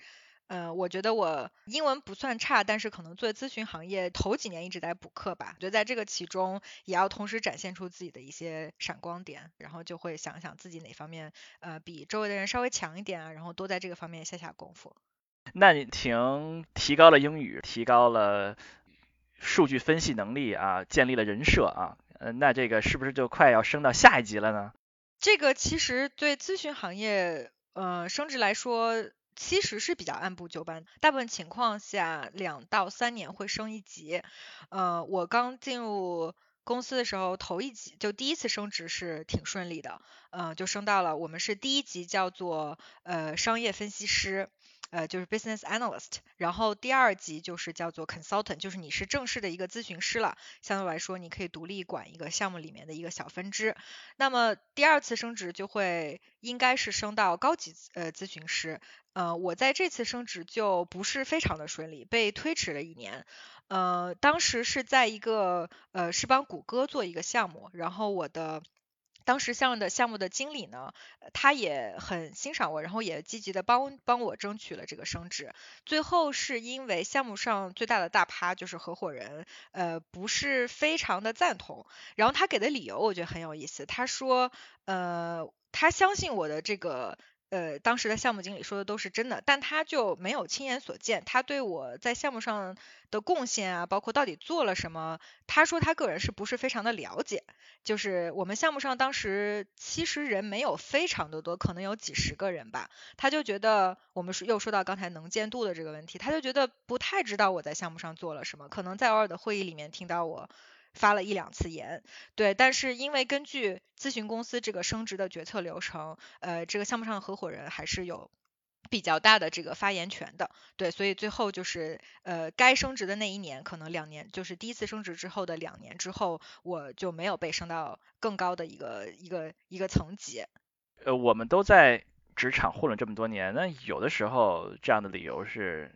嗯，我觉得我英文不算差，但是可能做咨询行业头几年一直在补课吧。我觉得在这个其中，也要同时展现出自己的一些闪光点，然后就会想想自己哪方面呃比周围的人稍微强一点啊，然后多在这个方面下下功夫。那你挺提高了英语，提高了数据分析能力啊，建立了人设啊，呃，那这个是不是就快要升到下一级了呢？这个其实对咨询行业呃升职来说。其实是比较按部就班，大部分情况下两到三年会升一级。呃，我刚进入公司的时候，头一级就第一次升职是挺顺利的，嗯，就升到了我们是第一级叫做呃商业分析师。呃，就是 business analyst，然后第二级就是叫做 consultant，就是你是正式的一个咨询师了，相对来说你可以独立管一个项目里面的一个小分支。那么第二次升职就会应该是升到高级呃咨询师。呃，我在这次升职就不是非常的顺利，被推迟了一年。呃，当时是在一个呃是帮谷歌做一个项目，然后我的。当时项目的项目的经理呢，他也很欣赏我，然后也积极的帮帮我争取了这个升职。最后是因为项目上最大的大趴就是合伙人，呃，不是非常的赞同。然后他给的理由我觉得很有意思，他说，呃，他相信我的这个。呃，当时的项目经理说的都是真的，但他就没有亲眼所见。他对我在项目上的贡献啊，包括到底做了什么，他说他个人是不是非常的了解？就是我们项目上当时其实人没有非常的多，可能有几十个人吧。他就觉得我们又说到刚才能见度的这个问题，他就觉得不太知道我在项目上做了什么，可能在偶尔的会议里面听到我。发了一两次言，对，但是因为根据咨询公司这个升职的决策流程，呃，这个项目上合伙人还是有比较大的这个发言权的，对，所以最后就是呃，该升职的那一年，可能两年，就是第一次升职之后的两年之后，我就没有被升到更高的一个一个一个层级。呃，我们都在职场混了这么多年，那有的时候这样的理由是。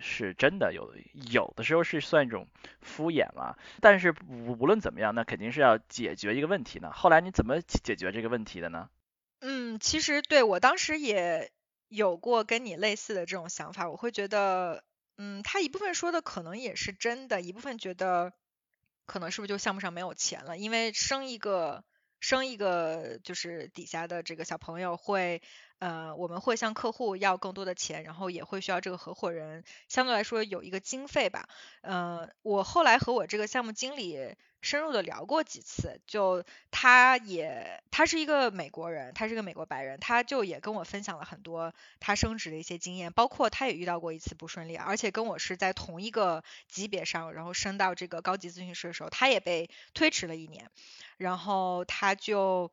是真的有有的时候是算一种敷衍了，但是无论怎么样，那肯定是要解决一个问题呢。后来你怎么解决这个问题的呢？嗯，其实对我当时也有过跟你类似的这种想法，我会觉得，嗯，他一部分说的可能也是真的，一部分觉得可能是不是就项目上没有钱了，因为生一个生一个就是底下的这个小朋友会。呃，我们会向客户要更多的钱，然后也会需要这个合伙人相对来说有一个经费吧。呃，我后来和我这个项目经理深入的聊过几次，就他也他是一个美国人，他是个美国白人，他就也跟我分享了很多他升职的一些经验，包括他也遇到过一次不顺利，而且跟我是在同一个级别上，然后升到这个高级咨询师的时候，他也被推迟了一年，然后他就。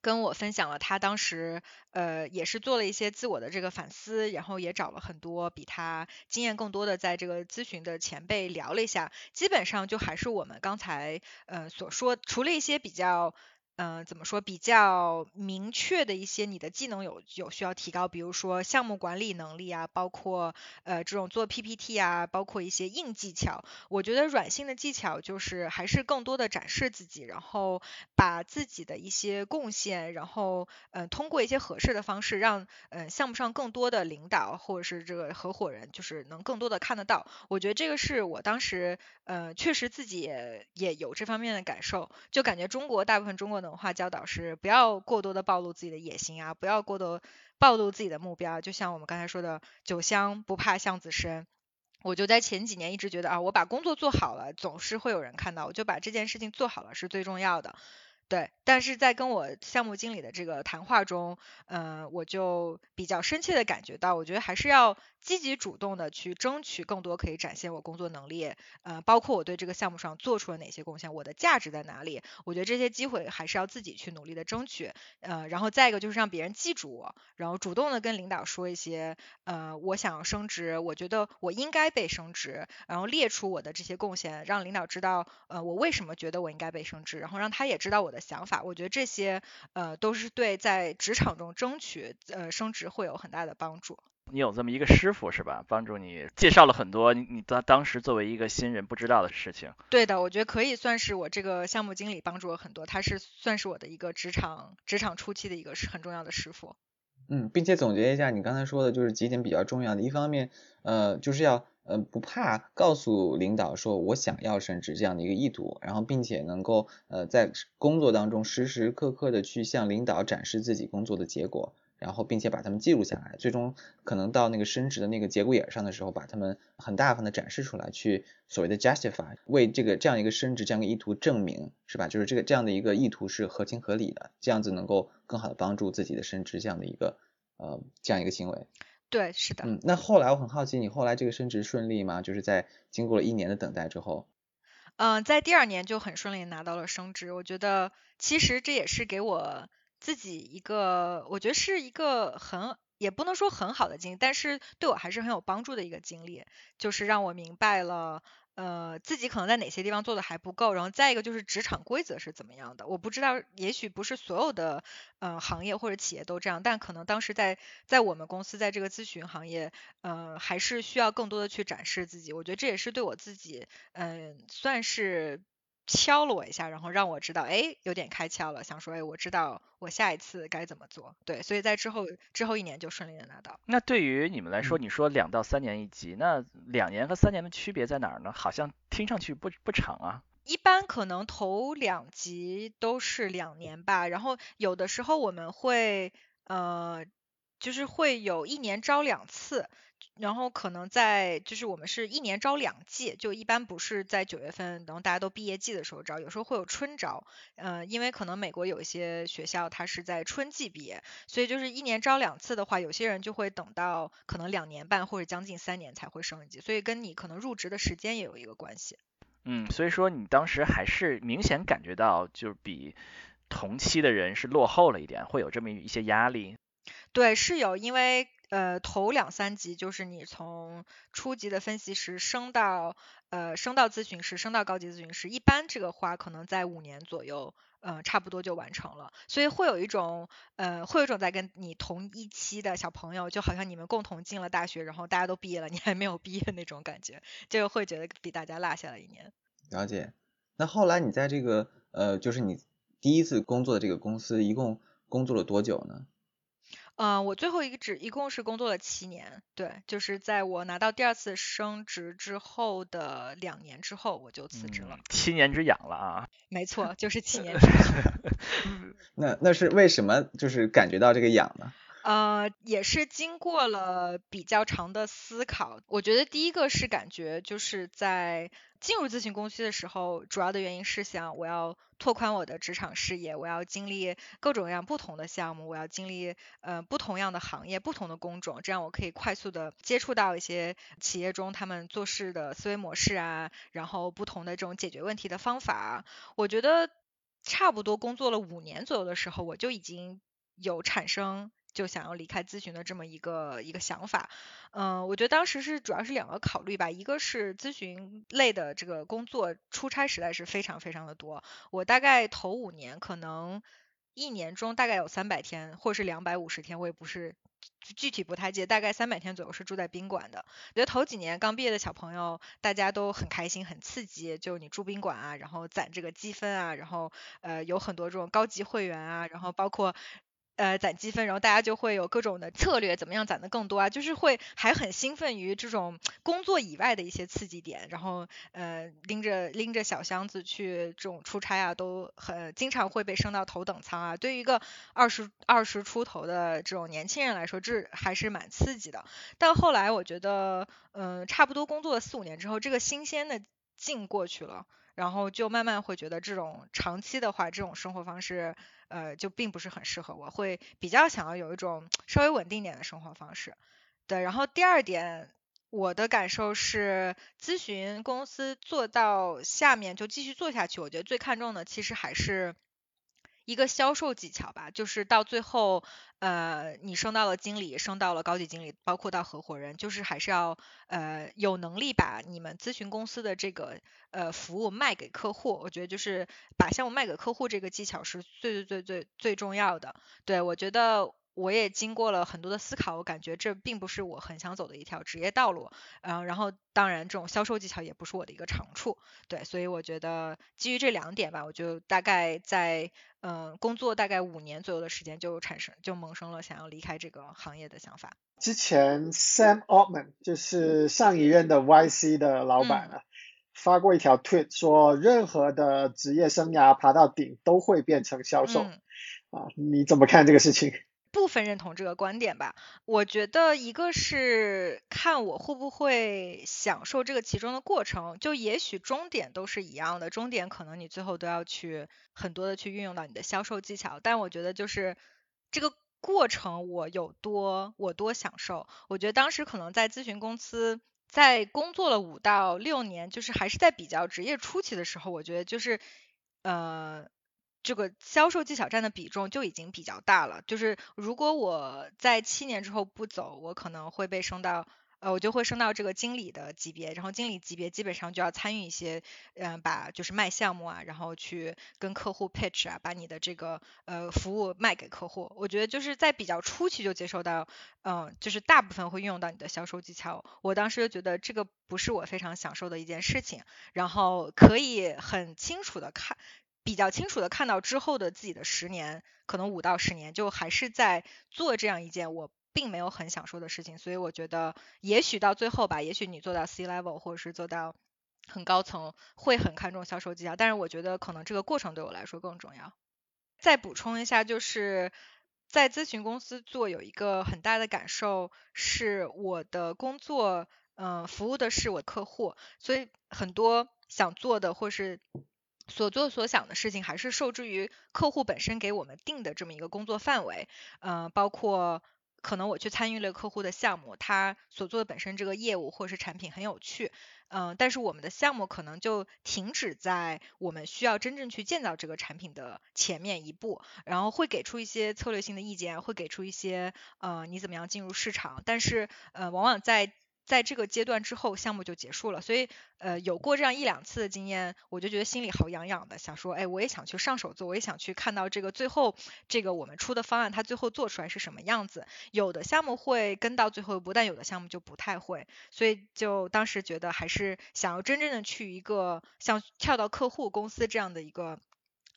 跟我分享了他当时，呃，也是做了一些自我的这个反思，然后也找了很多比他经验更多的在这个咨询的前辈聊了一下，基本上就还是我们刚才，呃，所说，除了一些比较。嗯，怎么说比较明确的一些你的技能有有需要提高，比如说项目管理能力啊，包括呃这种做 PPT 啊，包括一些硬技巧。我觉得软性的技巧就是还是更多的展示自己，然后把自己的一些贡献，然后嗯通过一些合适的方式，让嗯项目上更多的领导或者是这个合伙人就是能更多的看得到。我觉得这个是我当时呃确实自己也也有这方面的感受，就感觉中国大部分中国的。文化教导师不要过多的暴露自己的野心啊，不要过多暴露自己的目标。就像我们刚才说的，酒香不怕巷子深。我就在前几年一直觉得啊，我把工作做好了，总是会有人看到，我就把这件事情做好了是最重要的。对，但是在跟我项目经理的这个谈话中，嗯，我就比较深切的感觉到，我觉得还是要。积极主动的去争取更多可以展现我工作能力，呃，包括我对这个项目上做出了哪些贡献，我的价值在哪里？我觉得这些机会还是要自己去努力的争取，呃，然后再一个就是让别人记住我，然后主动的跟领导说一些，呃，我想要升职，我觉得我应该被升职，然后列出我的这些贡献，让领导知道，呃，我为什么觉得我应该被升职，然后让他也知道我的想法。我觉得这些，呃，都是对在职场中争取，呃，升职会有很大的帮助。你有这么一个师傅是吧？帮助你介绍了很多你当当时作为一个新人不知道的事情。对的，我觉得可以算是我这个项目经理帮助我很多，他是算是我的一个职场职场初期的一个很重要的师傅。嗯，并且总结一下，你刚才说的就是几点比较重要的，一方面，呃，就是要呃不怕告诉领导说我想要升职这样的一个意图，然后并且能够呃在工作当中时时刻刻的去向领导展示自己工作的结果。然后，并且把他们记录下来，最终可能到那个升职的那个节骨眼上的时候，把他们很大方的展示出来，去所谓的 justify，为这个这样一个升职这样一个意图证明，是吧？就是这个这样的一个意图是合情合理的，这样子能够更好的帮助自己的升职这样的一个呃这样一个行为。对，是的。嗯，那后来我很好奇，你后来这个升职顺利吗？就是在经过了一年的等待之后。嗯，在第二年就很顺利拿到了升职，我觉得其实这也是给我。自己一个，我觉得是一个很，也不能说很好的经历，但是对我还是很有帮助的一个经历，就是让我明白了，呃，自己可能在哪些地方做的还不够，然后再一个就是职场规则是怎么样的。我不知道，也许不是所有的，呃，行业或者企业都这样，但可能当时在在我们公司在这个咨询行业，呃，还是需要更多的去展示自己。我觉得这也是对我自己，嗯，算是。敲了我一下，然后让我知道，哎，有点开窍了，想说，哎，我知道我下一次该怎么做。对，所以在之后之后一年就顺利的拿到。那对于你们来说，你说两到三年一级，那两年和三年的区别在哪儿呢？好像听上去不不长啊。一般可能头两级都是两年吧，然后有的时候我们会呃，就是会有一年招两次。然后可能在就是我们是一年招两季，就一般不是在九月份，然后大家都毕业季的时候招，有时候会有春招，呃，因为可能美国有一些学校它是在春季毕业，所以就是一年招两次的话，有些人就会等到可能两年半或者将近三年才会升一级，所以跟你可能入职的时间也有一个关系。嗯，所以说你当时还是明显感觉到就是比同期的人是落后了一点，会有这么一些压力。对，是有，因为。呃，头两三级就是你从初级的分析师升到呃升到咨询师，升到高级咨询师，一般这个话可能在五年左右，呃，差不多就完成了。所以会有一种呃，会有一种在跟你同一期的小朋友，就好像你们共同进了大学，然后大家都毕业了，你还没有毕业那种感觉，就会觉得比大家落下了一年。了解。那后来你在这个呃，就是你第一次工作的这个公司，一共工作了多久呢？嗯，我最后一个职一共是工作了七年，对，就是在我拿到第二次升职之后的两年之后，我就辞职了。七年之痒了啊！没错，就是七年之痒。那那是为什么？就是感觉到这个痒呢？呃，也是经过了比较长的思考。我觉得第一个是感觉就是在。进入咨询公司的时候，主要的原因是想我要拓宽我的职场视野，我要经历各种各样不同的项目，我要经历呃不同样的行业、不同的工种，这样我可以快速的接触到一些企业中他们做事的思维模式啊，然后不同的这种解决问题的方法。我觉得差不多工作了五年左右的时候，我就已经有产生。就想要离开咨询的这么一个一个想法，嗯，我觉得当时是主要是两个考虑吧，一个是咨询类的这个工作出差实在是非常非常的多，我大概头五年可能一年中大概有三百天或是两百五十天，我也不是具体不太记，大概三百天左右是住在宾馆的。我觉得头几年刚毕业的小朋友大家都很开心很刺激，就你住宾馆啊，然后攒这个积分啊，然后呃有很多这种高级会员啊，然后包括。呃，攒积分，然后大家就会有各种的策略，怎么样攒的更多啊？就是会还很兴奋于这种工作以外的一些刺激点，然后呃拎着拎着小箱子去这种出差啊，都很经常会被升到头等舱啊。对于一个二十二十出头的这种年轻人来说，这还是蛮刺激的。但后来我觉得，嗯，差不多工作了四五年之后，这个新鲜的劲过去了，然后就慢慢会觉得这种长期的话，这种生活方式。呃，就并不是很适合我，会比较想要有一种稍微稳定点的生活方式。对，然后第二点，我的感受是，咨询公司做到下面就继续做下去，我觉得最看重的其实还是。一个销售技巧吧，就是到最后，呃，你升到了经理，升到了高级经理，包括到合伙人，就是还是要呃有能力把你们咨询公司的这个呃服务卖给客户。我觉得就是把项目卖给客户这个技巧是最最最最最重要的。对我觉得。我也经过了很多的思考，我感觉这并不是我很想走的一条职业道路，嗯，然后当然这种销售技巧也不是我的一个长处，对，所以我觉得基于这两点吧，我就大概在嗯工作大概五年左右的时间就产生就萌生了想要离开这个行业的想法。之前 Sam Altman 就是上一任的 YC 的老板啊，发过一条 tweet 说，任何的职业生涯爬到顶都会变成销售，啊，你怎么看这个事情？部分认同这个观点吧，我觉得一个是看我会不会享受这个其中的过程，就也许终点都是一样的，终点可能你最后都要去很多的去运用到你的销售技巧，但我觉得就是这个过程我有多我多享受，我觉得当时可能在咨询公司在工作了五到六年，就是还是在比较职业初期的时候，我觉得就是呃。这个销售技巧占的比重就已经比较大了。就是如果我在七年之后不走，我可能会被升到呃，我就会升到这个经理的级别，然后经理级别基本上就要参与一些，嗯，把就是卖项目啊，然后去跟客户 pitch 啊，把你的这个呃服务卖给客户。我觉得就是在比较初期就接受到，嗯，就是大部分会运用到你的销售技巧。我当时就觉得这个不是我非常享受的一件事情，然后可以很清楚的看，比较清楚的看到之后的自己的十年，可能五到十年，就还是在做这样一件我。并没有很享受的事情，所以我觉得也许到最后吧，也许你做到 C level 或者是做到很高层，会很看重销售技巧。但是我觉得可能这个过程对我来说更重要。再补充一下，就是在咨询公司做有一个很大的感受是，我的工作，嗯，服务的是我客户，所以很多想做的或是所做所想的事情，还是受制于客户本身给我们定的这么一个工作范围，嗯，包括。可能我去参与了客户的项目，他所做的本身这个业务或是产品很有趣，嗯，但是我们的项目可能就停止在我们需要真正去建造这个产品的前面一步，然后会给出一些策略性的意见，会给出一些呃你怎么样进入市场，但是呃往往在在这个阶段之后，项目就结束了，所以呃有过这样一两次的经验，我就觉得心里好痒痒的，想说，哎，我也想去上手做，我也想去看到这个最后这个我们出的方案，它最后做出来是什么样子。有的项目会跟到最后一步，但有的项目就不太会，所以就当时觉得还是想要真正的去一个像跳到客户公司这样的一个，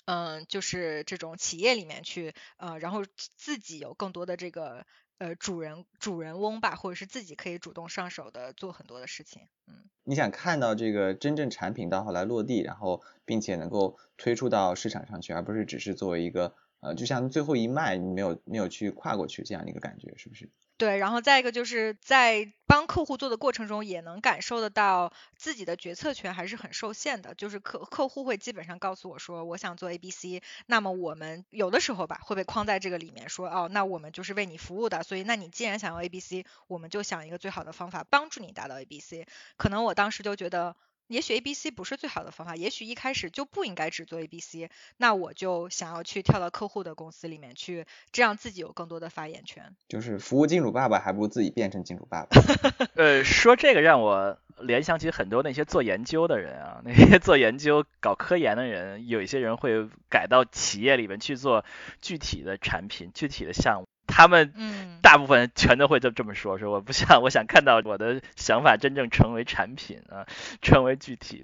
嗯，就是这种企业里面去，呃，然后自己有更多的这个。呃，主人主人翁吧，或者是自己可以主动上手的做很多的事情，嗯。你想看到这个真正产品到后来落地，然后并且能够推出到市场上去，而不是只是作为一个呃，就像最后一卖你没有没有去跨过去这样的一个感觉，是不是？对，然后再一个就是在帮客户做的过程中，也能感受得到自己的决策权还是很受限的。就是客客户会基本上告诉我说，我想做 A B C，那么我们有的时候吧会被框在这个里面，说哦，那我们就是为你服务的，所以那你既然想要 A B C，我们就想一个最好的方法帮助你达到 A B C。可能我当时就觉得。也许 A B C 不是最好的方法，也许一开始就不应该只做 A B C，那我就想要去跳到客户的公司里面去，这样自己有更多的发言权。就是服务金主爸爸，还不如自己变成金主爸爸。呃，说这个让我联想起很多那些做研究的人啊，那些做研究、搞科研的人，有一些人会改到企业里面去做具体的产品、具体的项目。他们大部分全都会就这么说，说我不想，我想看到我的想法真正成为产品啊，成为具体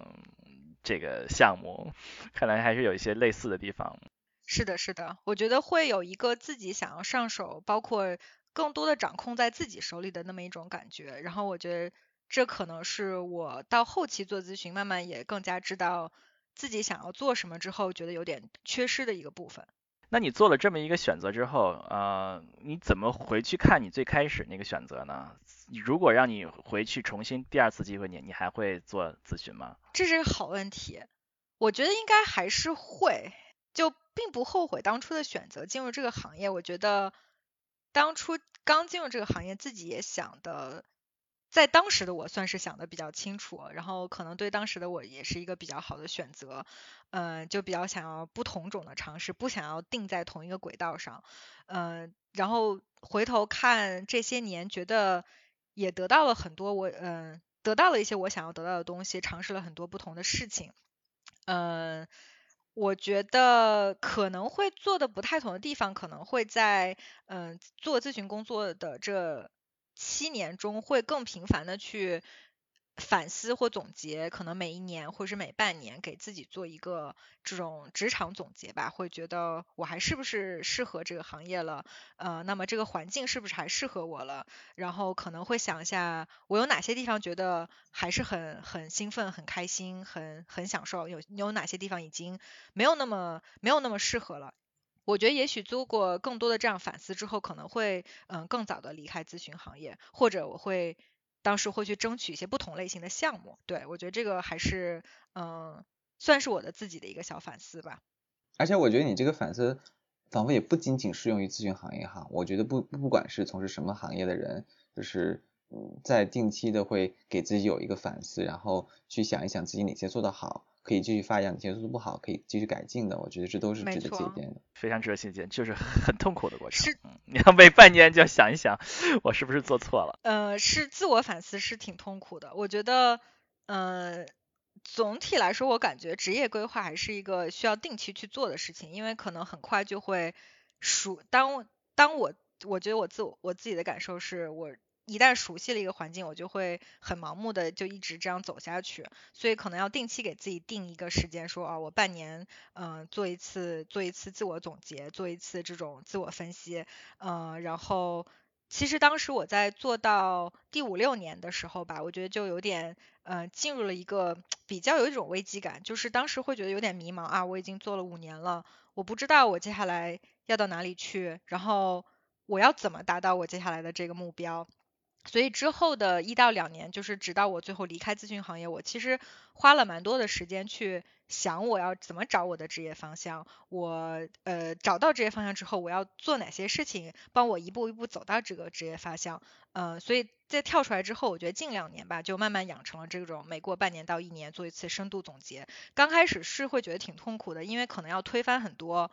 这个项目，看来还是有一些类似的地方。是的，是的，我觉得会有一个自己想要上手，包括更多的掌控在自己手里的那么一种感觉。然后我觉得这可能是我到后期做咨询，慢慢也更加知道自己想要做什么之后，觉得有点缺失的一个部分。那你做了这么一个选择之后，呃，你怎么回去看你最开始那个选择呢？如果让你回去重新第二次机会，你你还会做咨询吗？这是个好问题，我觉得应该还是会，就并不后悔当初的选择进入这个行业。我觉得当初刚进入这个行业，自己也想的。在当时的我算是想的比较清楚，然后可能对当时的我也是一个比较好的选择，嗯，就比较想要不同种的尝试，不想要定在同一个轨道上，嗯，然后回头看这些年，觉得也得到了很多我，嗯，得到了一些我想要得到的东西，尝试了很多不同的事情，嗯，我觉得可能会做的不太同的地方，可能会在，嗯，做咨询工作的这。七年中会更频繁的去反思或总结，可能每一年或者是每半年给自己做一个这种职场总结吧，会觉得我还是不是适合这个行业了，呃，那么这个环境是不是还适合我了？然后可能会想一下，我有哪些地方觉得还是很很兴奋、很开心、很很享受，有有哪些地方已经没有那么没有那么适合了。我觉得也许做过更多的这样反思之后，可能会嗯更早的离开咨询行业，或者我会当时会去争取一些不同类型的项目。对我觉得这个还是嗯算是我的自己的一个小反思吧。而且我觉得你这个反思仿佛也不仅仅适用于咨询行业哈。我觉得不不管是从事什么行业的人，就是嗯在定期的会给自己有一个反思，然后去想一想自己哪些做得好，可以继续发扬，哪些做的不好可以继续改进的，我觉得这都是值得借鉴的。非常值得借鉴，就是很痛苦的过程。是，你要每半年就要想一想，我是不是做错了？呃，是自我反思是挺痛苦的。我觉得，呃，总体来说，我感觉职业规划还是一个需要定期去做的事情，因为可能很快就会熟。当当我我觉得我自我我自己的感受是我。一旦熟悉了一个环境，我就会很盲目的就一直这样走下去，所以可能要定期给自己定一个时间，说啊，我半年，嗯，做一次做一次自我总结，做一次这种自我分析，嗯，然后其实当时我在做到第五六年的时候吧，我觉得就有点，嗯，进入了一个比较有一种危机感，就是当时会觉得有点迷茫啊，我已经做了五年了，我不知道我接下来要到哪里去，然后我要怎么达到我接下来的这个目标。所以之后的一到两年，就是直到我最后离开咨询行业，我其实花了蛮多的时间去想我要怎么找我的职业方向。我呃找到职业方向之后，我要做哪些事情，帮我一步一步走到这个职业方向。嗯，所以在跳出来之后，我觉得近两年吧，就慢慢养成了这种每过半年到一年做一次深度总结。刚开始是会觉得挺痛苦的，因为可能要推翻很多。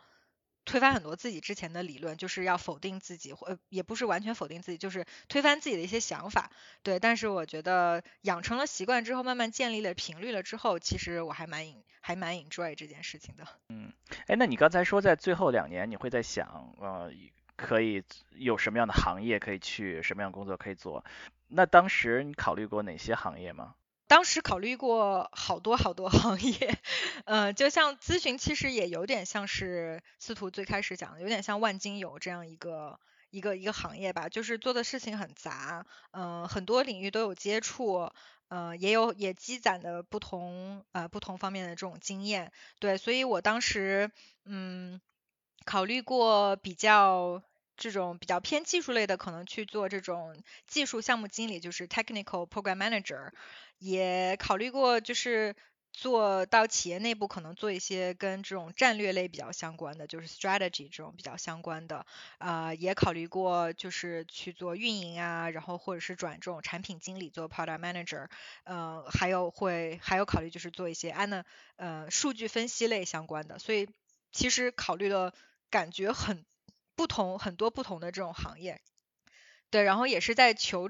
推翻很多自己之前的理论，就是要否定自己，或也不是完全否定自己，就是推翻自己的一些想法。对，但是我觉得养成了习惯之后，慢慢建立了频率了之后，其实我还蛮还蛮 enjoy 这件事情的。嗯，哎，那你刚才说在最后两年，你会在想，呃，可以有什么样的行业可以去，什么样工作可以做？那当时你考虑过哪些行业吗？当时考虑过好多好多行业，呃，就像咨询，其实也有点像是司徒最开始讲的，有点像万金油这样一个一个一个行业吧，就是做的事情很杂，嗯，很多领域都有接触，呃，也有也积攒的不同呃不同方面的这种经验，对，所以我当时嗯考虑过比较这种比较偏技术类的，可能去做这种技术项目经理，就是 technical program manager。也考虑过，就是做到企业内部，可能做一些跟这种战略类比较相关的，就是 strategy 这种比较相关的。啊，也考虑过，就是去做运营啊，然后或者是转这种产品经理做 product manager。嗯，还有会还有考虑就是做一些 an 呃数据分析类相关的。所以其实考虑了，感觉很不同很多不同的这种行业。对，然后也是在求。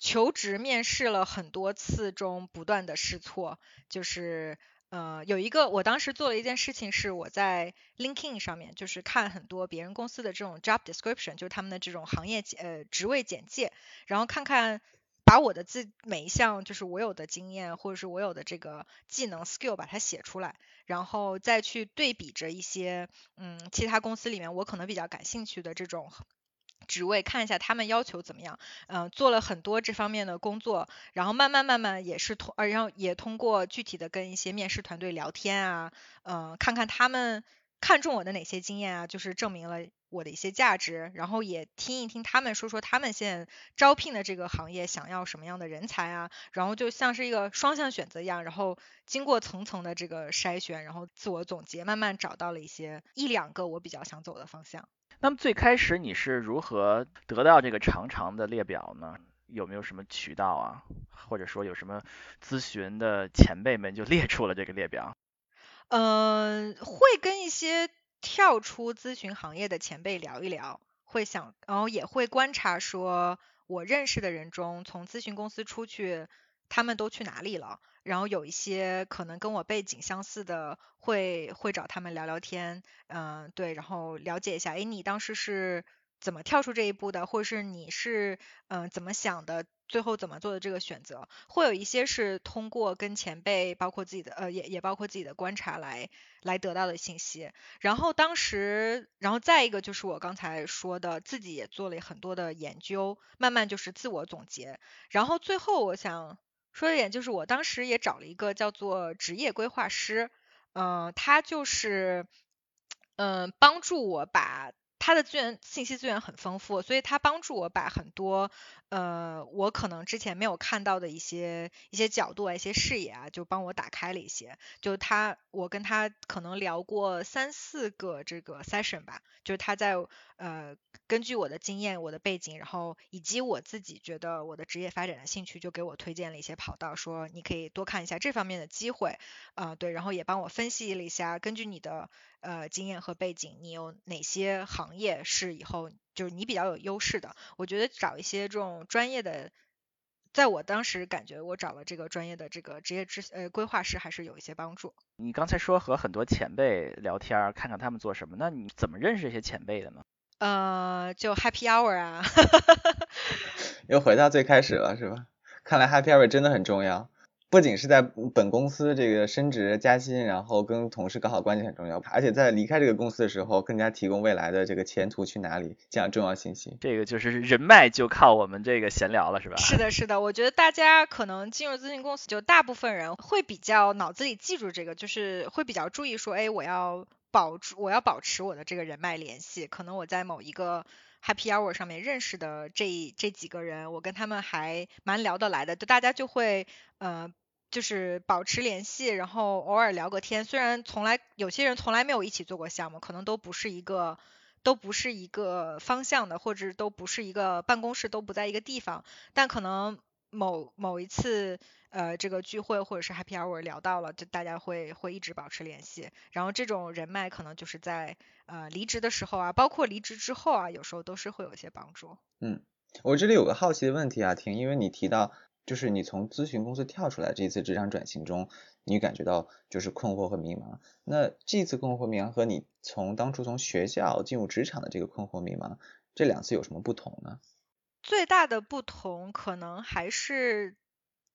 求职面试了很多次中不断的试错，就是呃有一个我当时做了一件事情是我在 LinkedIn 上面就是看很多别人公司的这种 job description，就是他们的这种行业呃职位简介，然后看看把我的自每一项就是我有的经验或者是我有的这个技能 skill 把它写出来，然后再去对比着一些嗯其他公司里面我可能比较感兴趣的这种。职位看一下他们要求怎么样，嗯，做了很多这方面的工作，然后慢慢慢慢也是通，呃，然后也通过具体的跟一些面试团队聊天啊，嗯，看看他们看中我的哪些经验啊，就是证明了我的一些价值，然后也听一听他们说说他们现在招聘的这个行业想要什么样的人才啊，然后就像是一个双向选择一样，然后经过层层的这个筛选，然后自我总结，慢慢找到了一些一两个我比较想走的方向。那么最开始你是如何得到这个长长的列表呢？有没有什么渠道啊？或者说有什么咨询的前辈们就列出了这个列表？嗯，会跟一些跳出咨询行业的前辈聊一聊，会想，然后也会观察说，我认识的人中，从咨询公司出去，他们都去哪里了？然后有一些可能跟我背景相似的，会会找他们聊聊天，嗯，对，然后了解一下，哎，你当时是怎么跳出这一步的，或者是你是嗯怎么想的，最后怎么做的这个选择？会有一些是通过跟前辈，包括自己的呃，也也包括自己的观察来来得到的信息。然后当时，然后再一个就是我刚才说的，自己也做了很多的研究，慢慢就是自我总结。然后最后我想。说一点就是，我当时也找了一个叫做职业规划师，嗯，他就是，嗯，帮助我把。他的资源信息资源很丰富，所以他帮助我把很多呃我可能之前没有看到的一些一些角度啊、一些视野啊，就帮我打开了一些。就他，我跟他可能聊过三四个这个 session 吧，就是他在呃根据我的经验、我的背景，然后以及我自己觉得我的职业发展的兴趣，就给我推荐了一些跑道，说你可以多看一下这方面的机会啊，对，然后也帮我分析了一下，根据你的呃经验和背景，你有哪些行业是以后就是你比较有优势的？我觉得找一些这种专业的，在我当时感觉我找了这个专业的这个职业之呃规划师还是有一些帮助。你刚才说和很多前辈聊天，看看他们做什么，那你怎么认识这些前辈的呢？呃，就 Happy Hour 啊。又回到最开始了，是吧？看来 Happy Hour 真的很重要。不仅是在本公司这个升职加薪，然后跟同事搞好关系很重要，而且在离开这个公司的时候，更加提供未来的这个前途去哪里这样重要信息。这个就是人脉，就靠我们这个闲聊了，是吧？是的，是的。我觉得大家可能进入咨询公司，就大部分人会比较脑子里记住这个，就是会比较注意说，哎，我要保住，我要保持我的这个人脉联系。可能我在某一个 Happy Hour 上面认识的这这几个人，我跟他们还蛮聊得来的，就大家就会呃。就是保持联系，然后偶尔聊个天。虽然从来有些人从来没有一起做过项目，可能都不是一个都不是一个方向的，或者都不是一个办公室，都不在一个地方。但可能某某一次呃这个聚会或者是 Happy Hour 聊到了，就大家会会一直保持联系。然后这种人脉可能就是在呃离职的时候啊，包括离职之后啊，有时候都是会有一些帮助。嗯，我这里有个好奇的问题啊，婷，因为你提到。就是你从咨询公司跳出来这一次职场转型中，你感觉到就是困惑和迷茫。那这次困惑迷茫和你从当初从学校进入职场的这个困惑迷茫，这两次有什么不同呢？最大的不同可能还是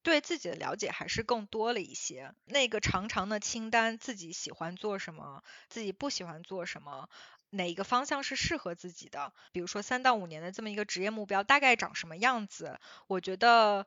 对自己的了解还是更多了一些。那个长长的清单，自己喜欢做什么，自己不喜欢做什么，哪一个方向是适合自己的？比如说三到五年的这么一个职业目标大概长什么样子？我觉得。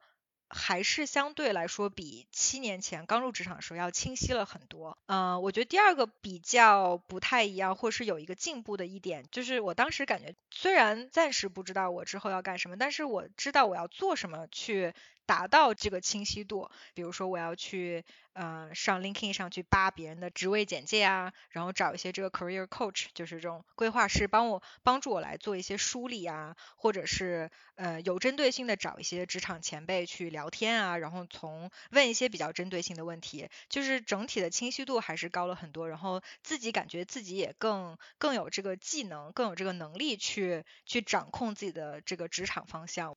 还是相对来说比七年前刚入职场的时候要清晰了很多。嗯，我觉得第二个比较不太一样，或是有一个进步的一点，就是我当时感觉，虽然暂时不知道我之后要干什么，但是我知道我要做什么去达到这个清晰度。比如说我要去。呃，上 LinkedIn 上去扒别人的职位简介啊，然后找一些这个 career coach，就是这种规划师，帮我帮助我来做一些梳理啊，或者是呃有针对性的找一些职场前辈去聊天啊，然后从问一些比较针对性的问题，就是整体的清晰度还是高了很多，然后自己感觉自己也更更有这个技能，更有这个能力去去掌控自己的这个职场方向。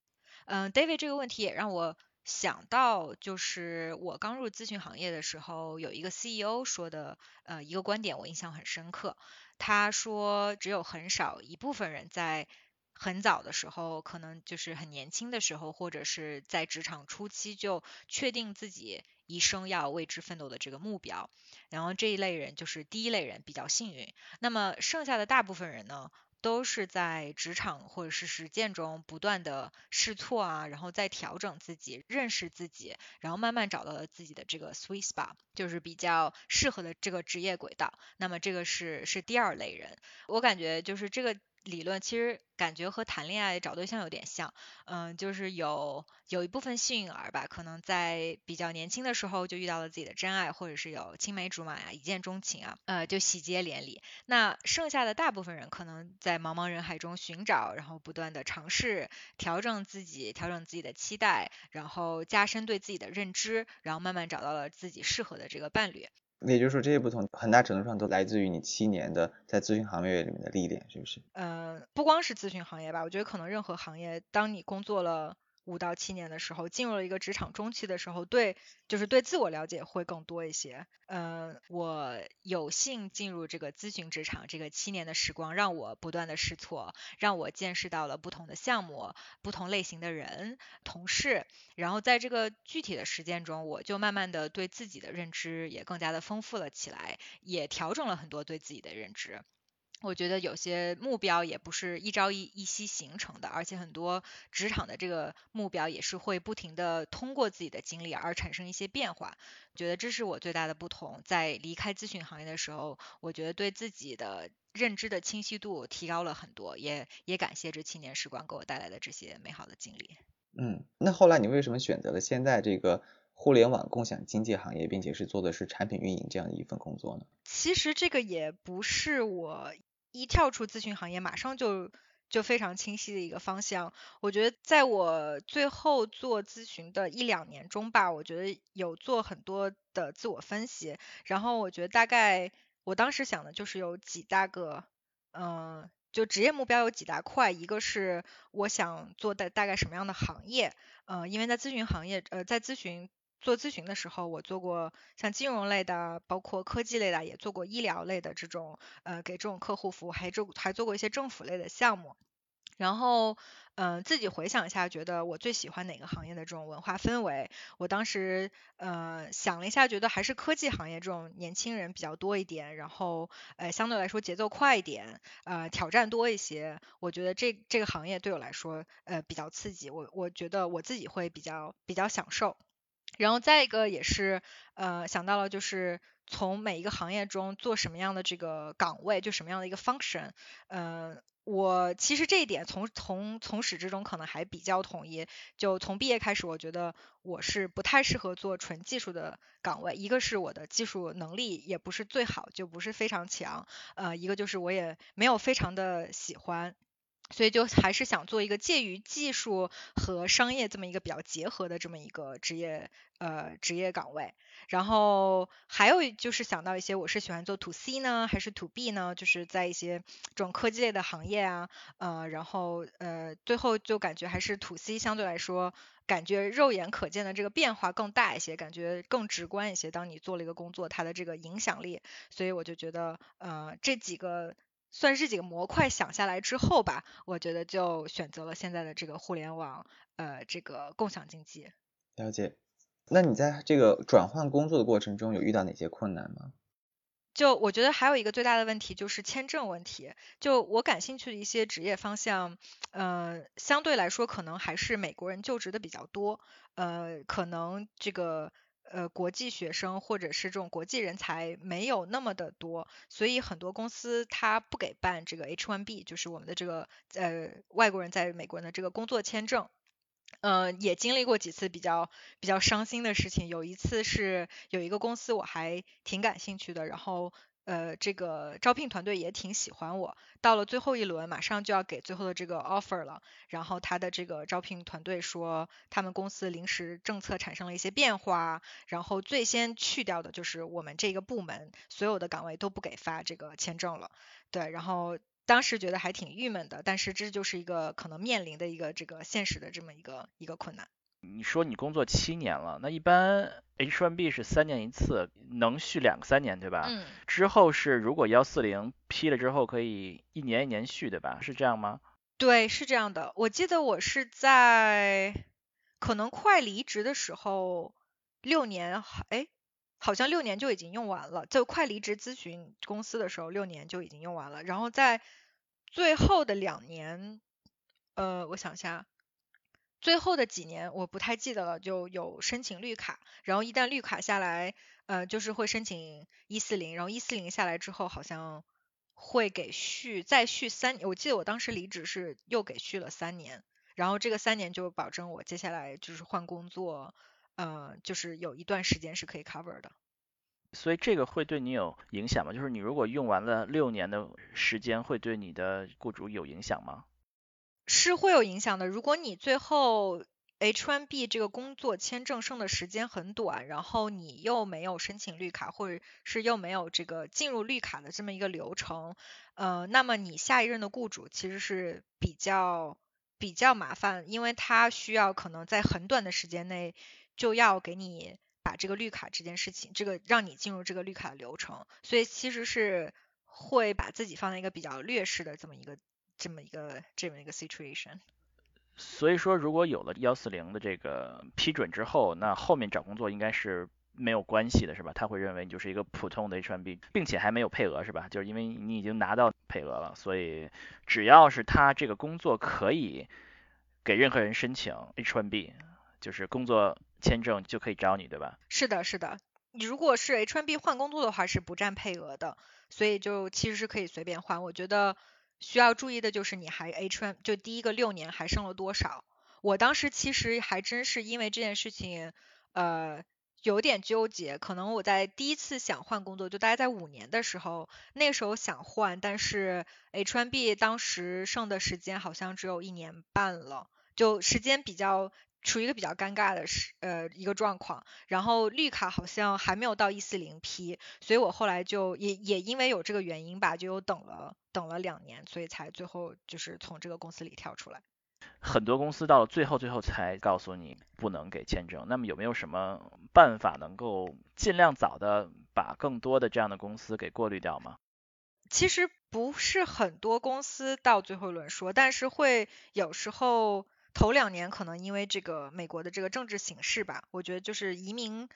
嗯，David 这个问题也让我。想到就是我刚入咨询行业的时候，有一个 CEO 说的呃一个观点，我印象很深刻。他说，只有很少一部分人在很早的时候，可能就是很年轻的时候，或者是在职场初期就确定自己一生要为之奋斗的这个目标。然后这一类人就是第一类人，比较幸运。那么剩下的大部分人呢？都是在职场或者是实践中不断的试错啊，然后再调整自己，认识自己，然后慢慢找到了自己的这个 sweet spot，就是比较适合的这个职业轨道。那么这个是是第二类人，我感觉就是这个。理论其实感觉和谈恋爱找对象有点像，嗯，就是有有一部分幸运儿吧，可能在比较年轻的时候就遇到了自己的真爱，或者是有青梅竹马呀，一见钟情啊，呃，就喜结连理。那剩下的大部分人可能在茫茫人海中寻找，然后不断的尝试调整自己，调整自己的期待，然后加深对自己的认知，然后慢慢找到了自己适合的这个伴侣。也就是说，这些不同很大程度上都来自于你七年的在咨询行业里面的历练，是不是？嗯，不光是咨询行业吧，我觉得可能任何行业，当你工作了。五到七年的时候，进入了一个职场中期的时候，对，就是对自我了解会更多一些。嗯，我有幸进入这个咨询职场，这个七年的时光让我不断的试错，让我见识到了不同的项目、不同类型的人、同事。然后在这个具体的实践中，我就慢慢的对自己的认知也更加的丰富了起来，也调整了很多对自己的认知。我觉得有些目标也不是一朝一一夕形成的，而且很多职场的这个目标也是会不停的通过自己的经历而产生一些变化。觉得这是我最大的不同。在离开咨询行业的时候，我觉得对自己的认知的清晰度提高了很多，也也感谢这七年时光给我带来的这些美好的经历。嗯，那后来你为什么选择了现在这个？互联网共享经济行业，并且是做的是产品运营这样的一份工作呢？其实这个也不是我一跳出咨询行业马上就就非常清晰的一个方向。我觉得在我最后做咨询的一两年中吧，我觉得有做很多的自我分析。然后我觉得大概我当时想的就是有几大个，嗯，就职业目标有几大块，一个是我想做的大概什么样的行业，呃，因为在咨询行业，呃，在咨询。做咨询的时候，我做过像金融类的，包括科技类的，也做过医疗类的这种，呃，给这种客户服务，还做还做过一些政府类的项目。然后，嗯，自己回想一下，觉得我最喜欢哪个行业的这种文化氛围？我当时，呃，想了一下，觉得还是科技行业这种年轻人比较多一点，然后，呃，相对来说节奏快一点，呃，挑战多一些。我觉得这这个行业对我来说，呃，比较刺激。我我觉得我自己会比较比较享受。然后再一个也是，呃，想到了就是从每一个行业中做什么样的这个岗位，就什么样的一个 function，嗯，我其实这一点从从从始至终可能还比较统一。就从毕业开始，我觉得我是不太适合做纯技术的岗位，一个是我的技术能力也不是最好，就不是非常强，呃，一个就是我也没有非常的喜欢。所以就还是想做一个介于技术和商业这么一个比较结合的这么一个职业呃职业岗位，然后还有就是想到一些我是喜欢做 to C 呢还是 to B 呢？就是在一些这种科技类的行业啊，呃，然后呃最后就感觉还是 to C 相对来说感觉肉眼可见的这个变化更大一些，感觉更直观一些。当你做了一个工作，它的这个影响力，所以我就觉得呃这几个。算是几个模块想下来之后吧，我觉得就选择了现在的这个互联网，呃，这个共享经济。了解。那你在这个转换工作的过程中有遇到哪些困难吗？就我觉得还有一个最大的问题就是签证问题。就我感兴趣的一些职业方向，呃，相对来说可能还是美国人就职的比较多，呃，可能这个。呃，国际学生或者是这种国际人才没有那么的多，所以很多公司它不给办这个 H1B，就是我们的这个呃外国人在美国的这个工作签证。嗯，也经历过几次比较比较伤心的事情。有一次是有一个公司我还挺感兴趣的，然后。呃，这个招聘团队也挺喜欢我。到了最后一轮，马上就要给最后的这个 offer 了。然后他的这个招聘团队说，他们公司临时政策产生了一些变化，然后最先去掉的就是我们这个部门所有的岗位都不给发这个签证了。对，然后当时觉得还挺郁闷的，但是这就是一个可能面临的一个这个现实的这么一个一个困难。你说你工作七年了，那一般 H1B 是三年一次，能续两个三年对吧？嗯。之后是如果幺四零批了之后可以一年一年续对吧？是这样吗？对，是这样的。我记得我是在可能快离职的时候，六年，哎，好像六年就已经用完了。就快离职咨询公司的时候，六年就已经用完了。然后在最后的两年，呃，我想一下。最后的几年我不太记得了，就有申请绿卡，然后一旦绿卡下来，呃，就是会申请一四零，然后一四零下来之后，好像会给续再续三年。我记得我当时离职是又给续了三年，然后这个三年就保证我接下来就是换工作，呃，就是有一段时间是可以 cover 的。所以这个会对你有影响吗？就是你如果用完了六年的时间，会对你的雇主有影响吗？是会有影响的。如果你最后 H1B 这个工作签证剩的时间很短，然后你又没有申请绿卡，或者是又没有这个进入绿卡的这么一个流程，呃，那么你下一任的雇主其实是比较比较麻烦，因为他需要可能在很短的时间内就要给你把这个绿卡这件事情，这个让你进入这个绿卡的流程，所以其实是会把自己放在一个比较劣势的这么一个。这么一个这么一个 situation，所以说如果有了幺四零的这个批准之后，那后面找工作应该是没有关系的，是吧？他会认为你就是一个普通的 H1B，并且还没有配额，是吧？就是因为你已经拿到配额了。所以只要是他这个工作可以给任何人申请 H1B，就是工作签证就可以找你，对吧？是的，是的。你如果是 H1B 换工作的话是不占配额的，所以就其实是可以随便换。我觉得需要注意的就是你还 H M 就第一个六年还剩了多少。我当时其实还真是因为这件事情，呃，有点纠结。可能我在第一次想换工作，就大概在五年的时候，那时候想换，但是 H M B 当时剩的时间好像只有一年半了，就时间比较。处于一个比较尴尬的是呃一个状况，然后绿卡好像还没有到一四零批，所以我后来就也也因为有这个原因吧，就又等了等了两年，所以才最后就是从这个公司里跳出来。很多公司到了最后最后才告诉你不能给签证，那么有没有什么办法能够尽量早的把更多的这样的公司给过滤掉吗？其实不是很多公司到最后一轮说，但是会有时候。头两年可能因为这个美国的这个政治形势吧，我觉得就是移民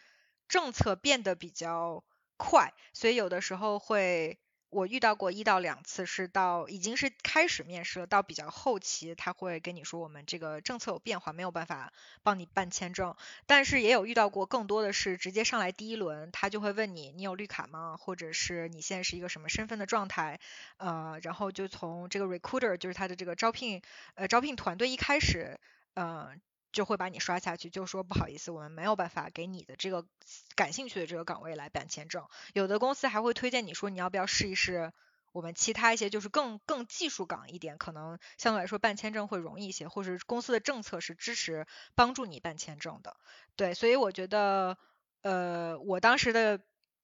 政策变得比较快，所以有的时候会。我遇到过一到两次，是到已经是开始面试了，到比较后期他会跟你说我们这个政策有变化，没有办法帮你办签证。但是也有遇到过更多的是直接上来第一轮，他就会问你你有绿卡吗？或者是你现在是一个什么身份的状态？呃，然后就从这个 recruiter 就是他的这个招聘呃招聘团队一开始，呃。就会把你刷下去，就说不好意思，我们没有办法给你的这个感兴趣的这个岗位来办签证。有的公司还会推荐你说你要不要试一试我们其他一些就是更更技术岗一点，可能相对来说办签证会容易一些，或者公司的政策是支持帮助你办签证的。对，所以我觉得呃我当时的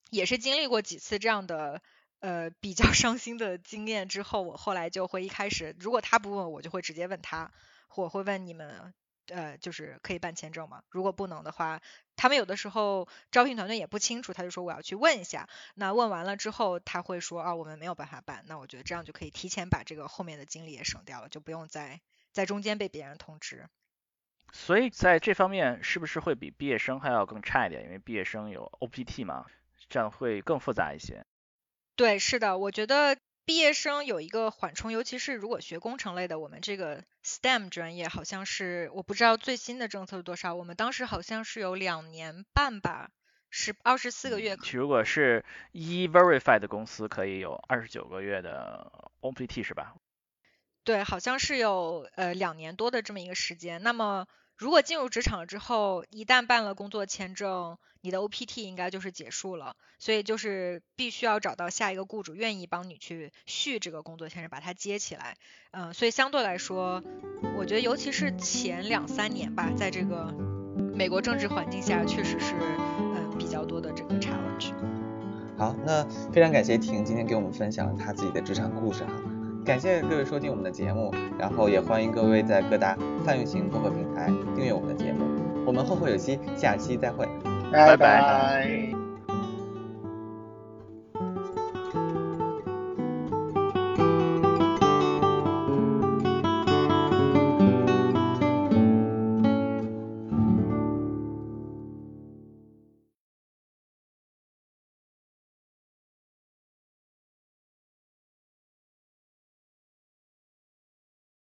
也是经历过几次这样的呃比较 伤心的经验之后，我后来就会一开始如果他不问我就会直接问他，我会问你们。呃，就是可以办签证吗？如果不能的话，他们有的时候招聘团队也不清楚，他就说我要去问一下。那问完了之后，他会说啊，我们没有办法办。那我觉得这样就可以提前把这个后面的精力也省掉了，就不用再在中间被别人通知。所以在这方面是不是会比毕业生还要更差一点？因为毕业生有 OPT 嘛，这样会更复杂一些。对，是的，我觉得。毕业生有一个缓冲，尤其是如果学工程类的，我们这个 STEM 专业好像是我不知道最新的政策是多少，我们当时好像是有两年半吧，是二十四个月。如果是 E Verify 的公司，可以有二十九个月的 OPT 是吧？对，好像是有呃两年多的这么一个时间。那么如果进入职场之后，一旦办了工作签证，你的 OPT 应该就是结束了，所以就是必须要找到下一个雇主愿意帮你去续这个工作签证，把它接起来。嗯，所以相对来说，我觉得尤其是前两三年吧，在这个美国政治环境下，确实是嗯比较多的这个 challenge。好，那非常感谢婷今天给我们分享她自己的职场故事哈。感谢各位收听我们的节目，然后也欢迎各位在各大泛用型播客平台订阅我们的节目。我们后会有期，下期再会，拜拜。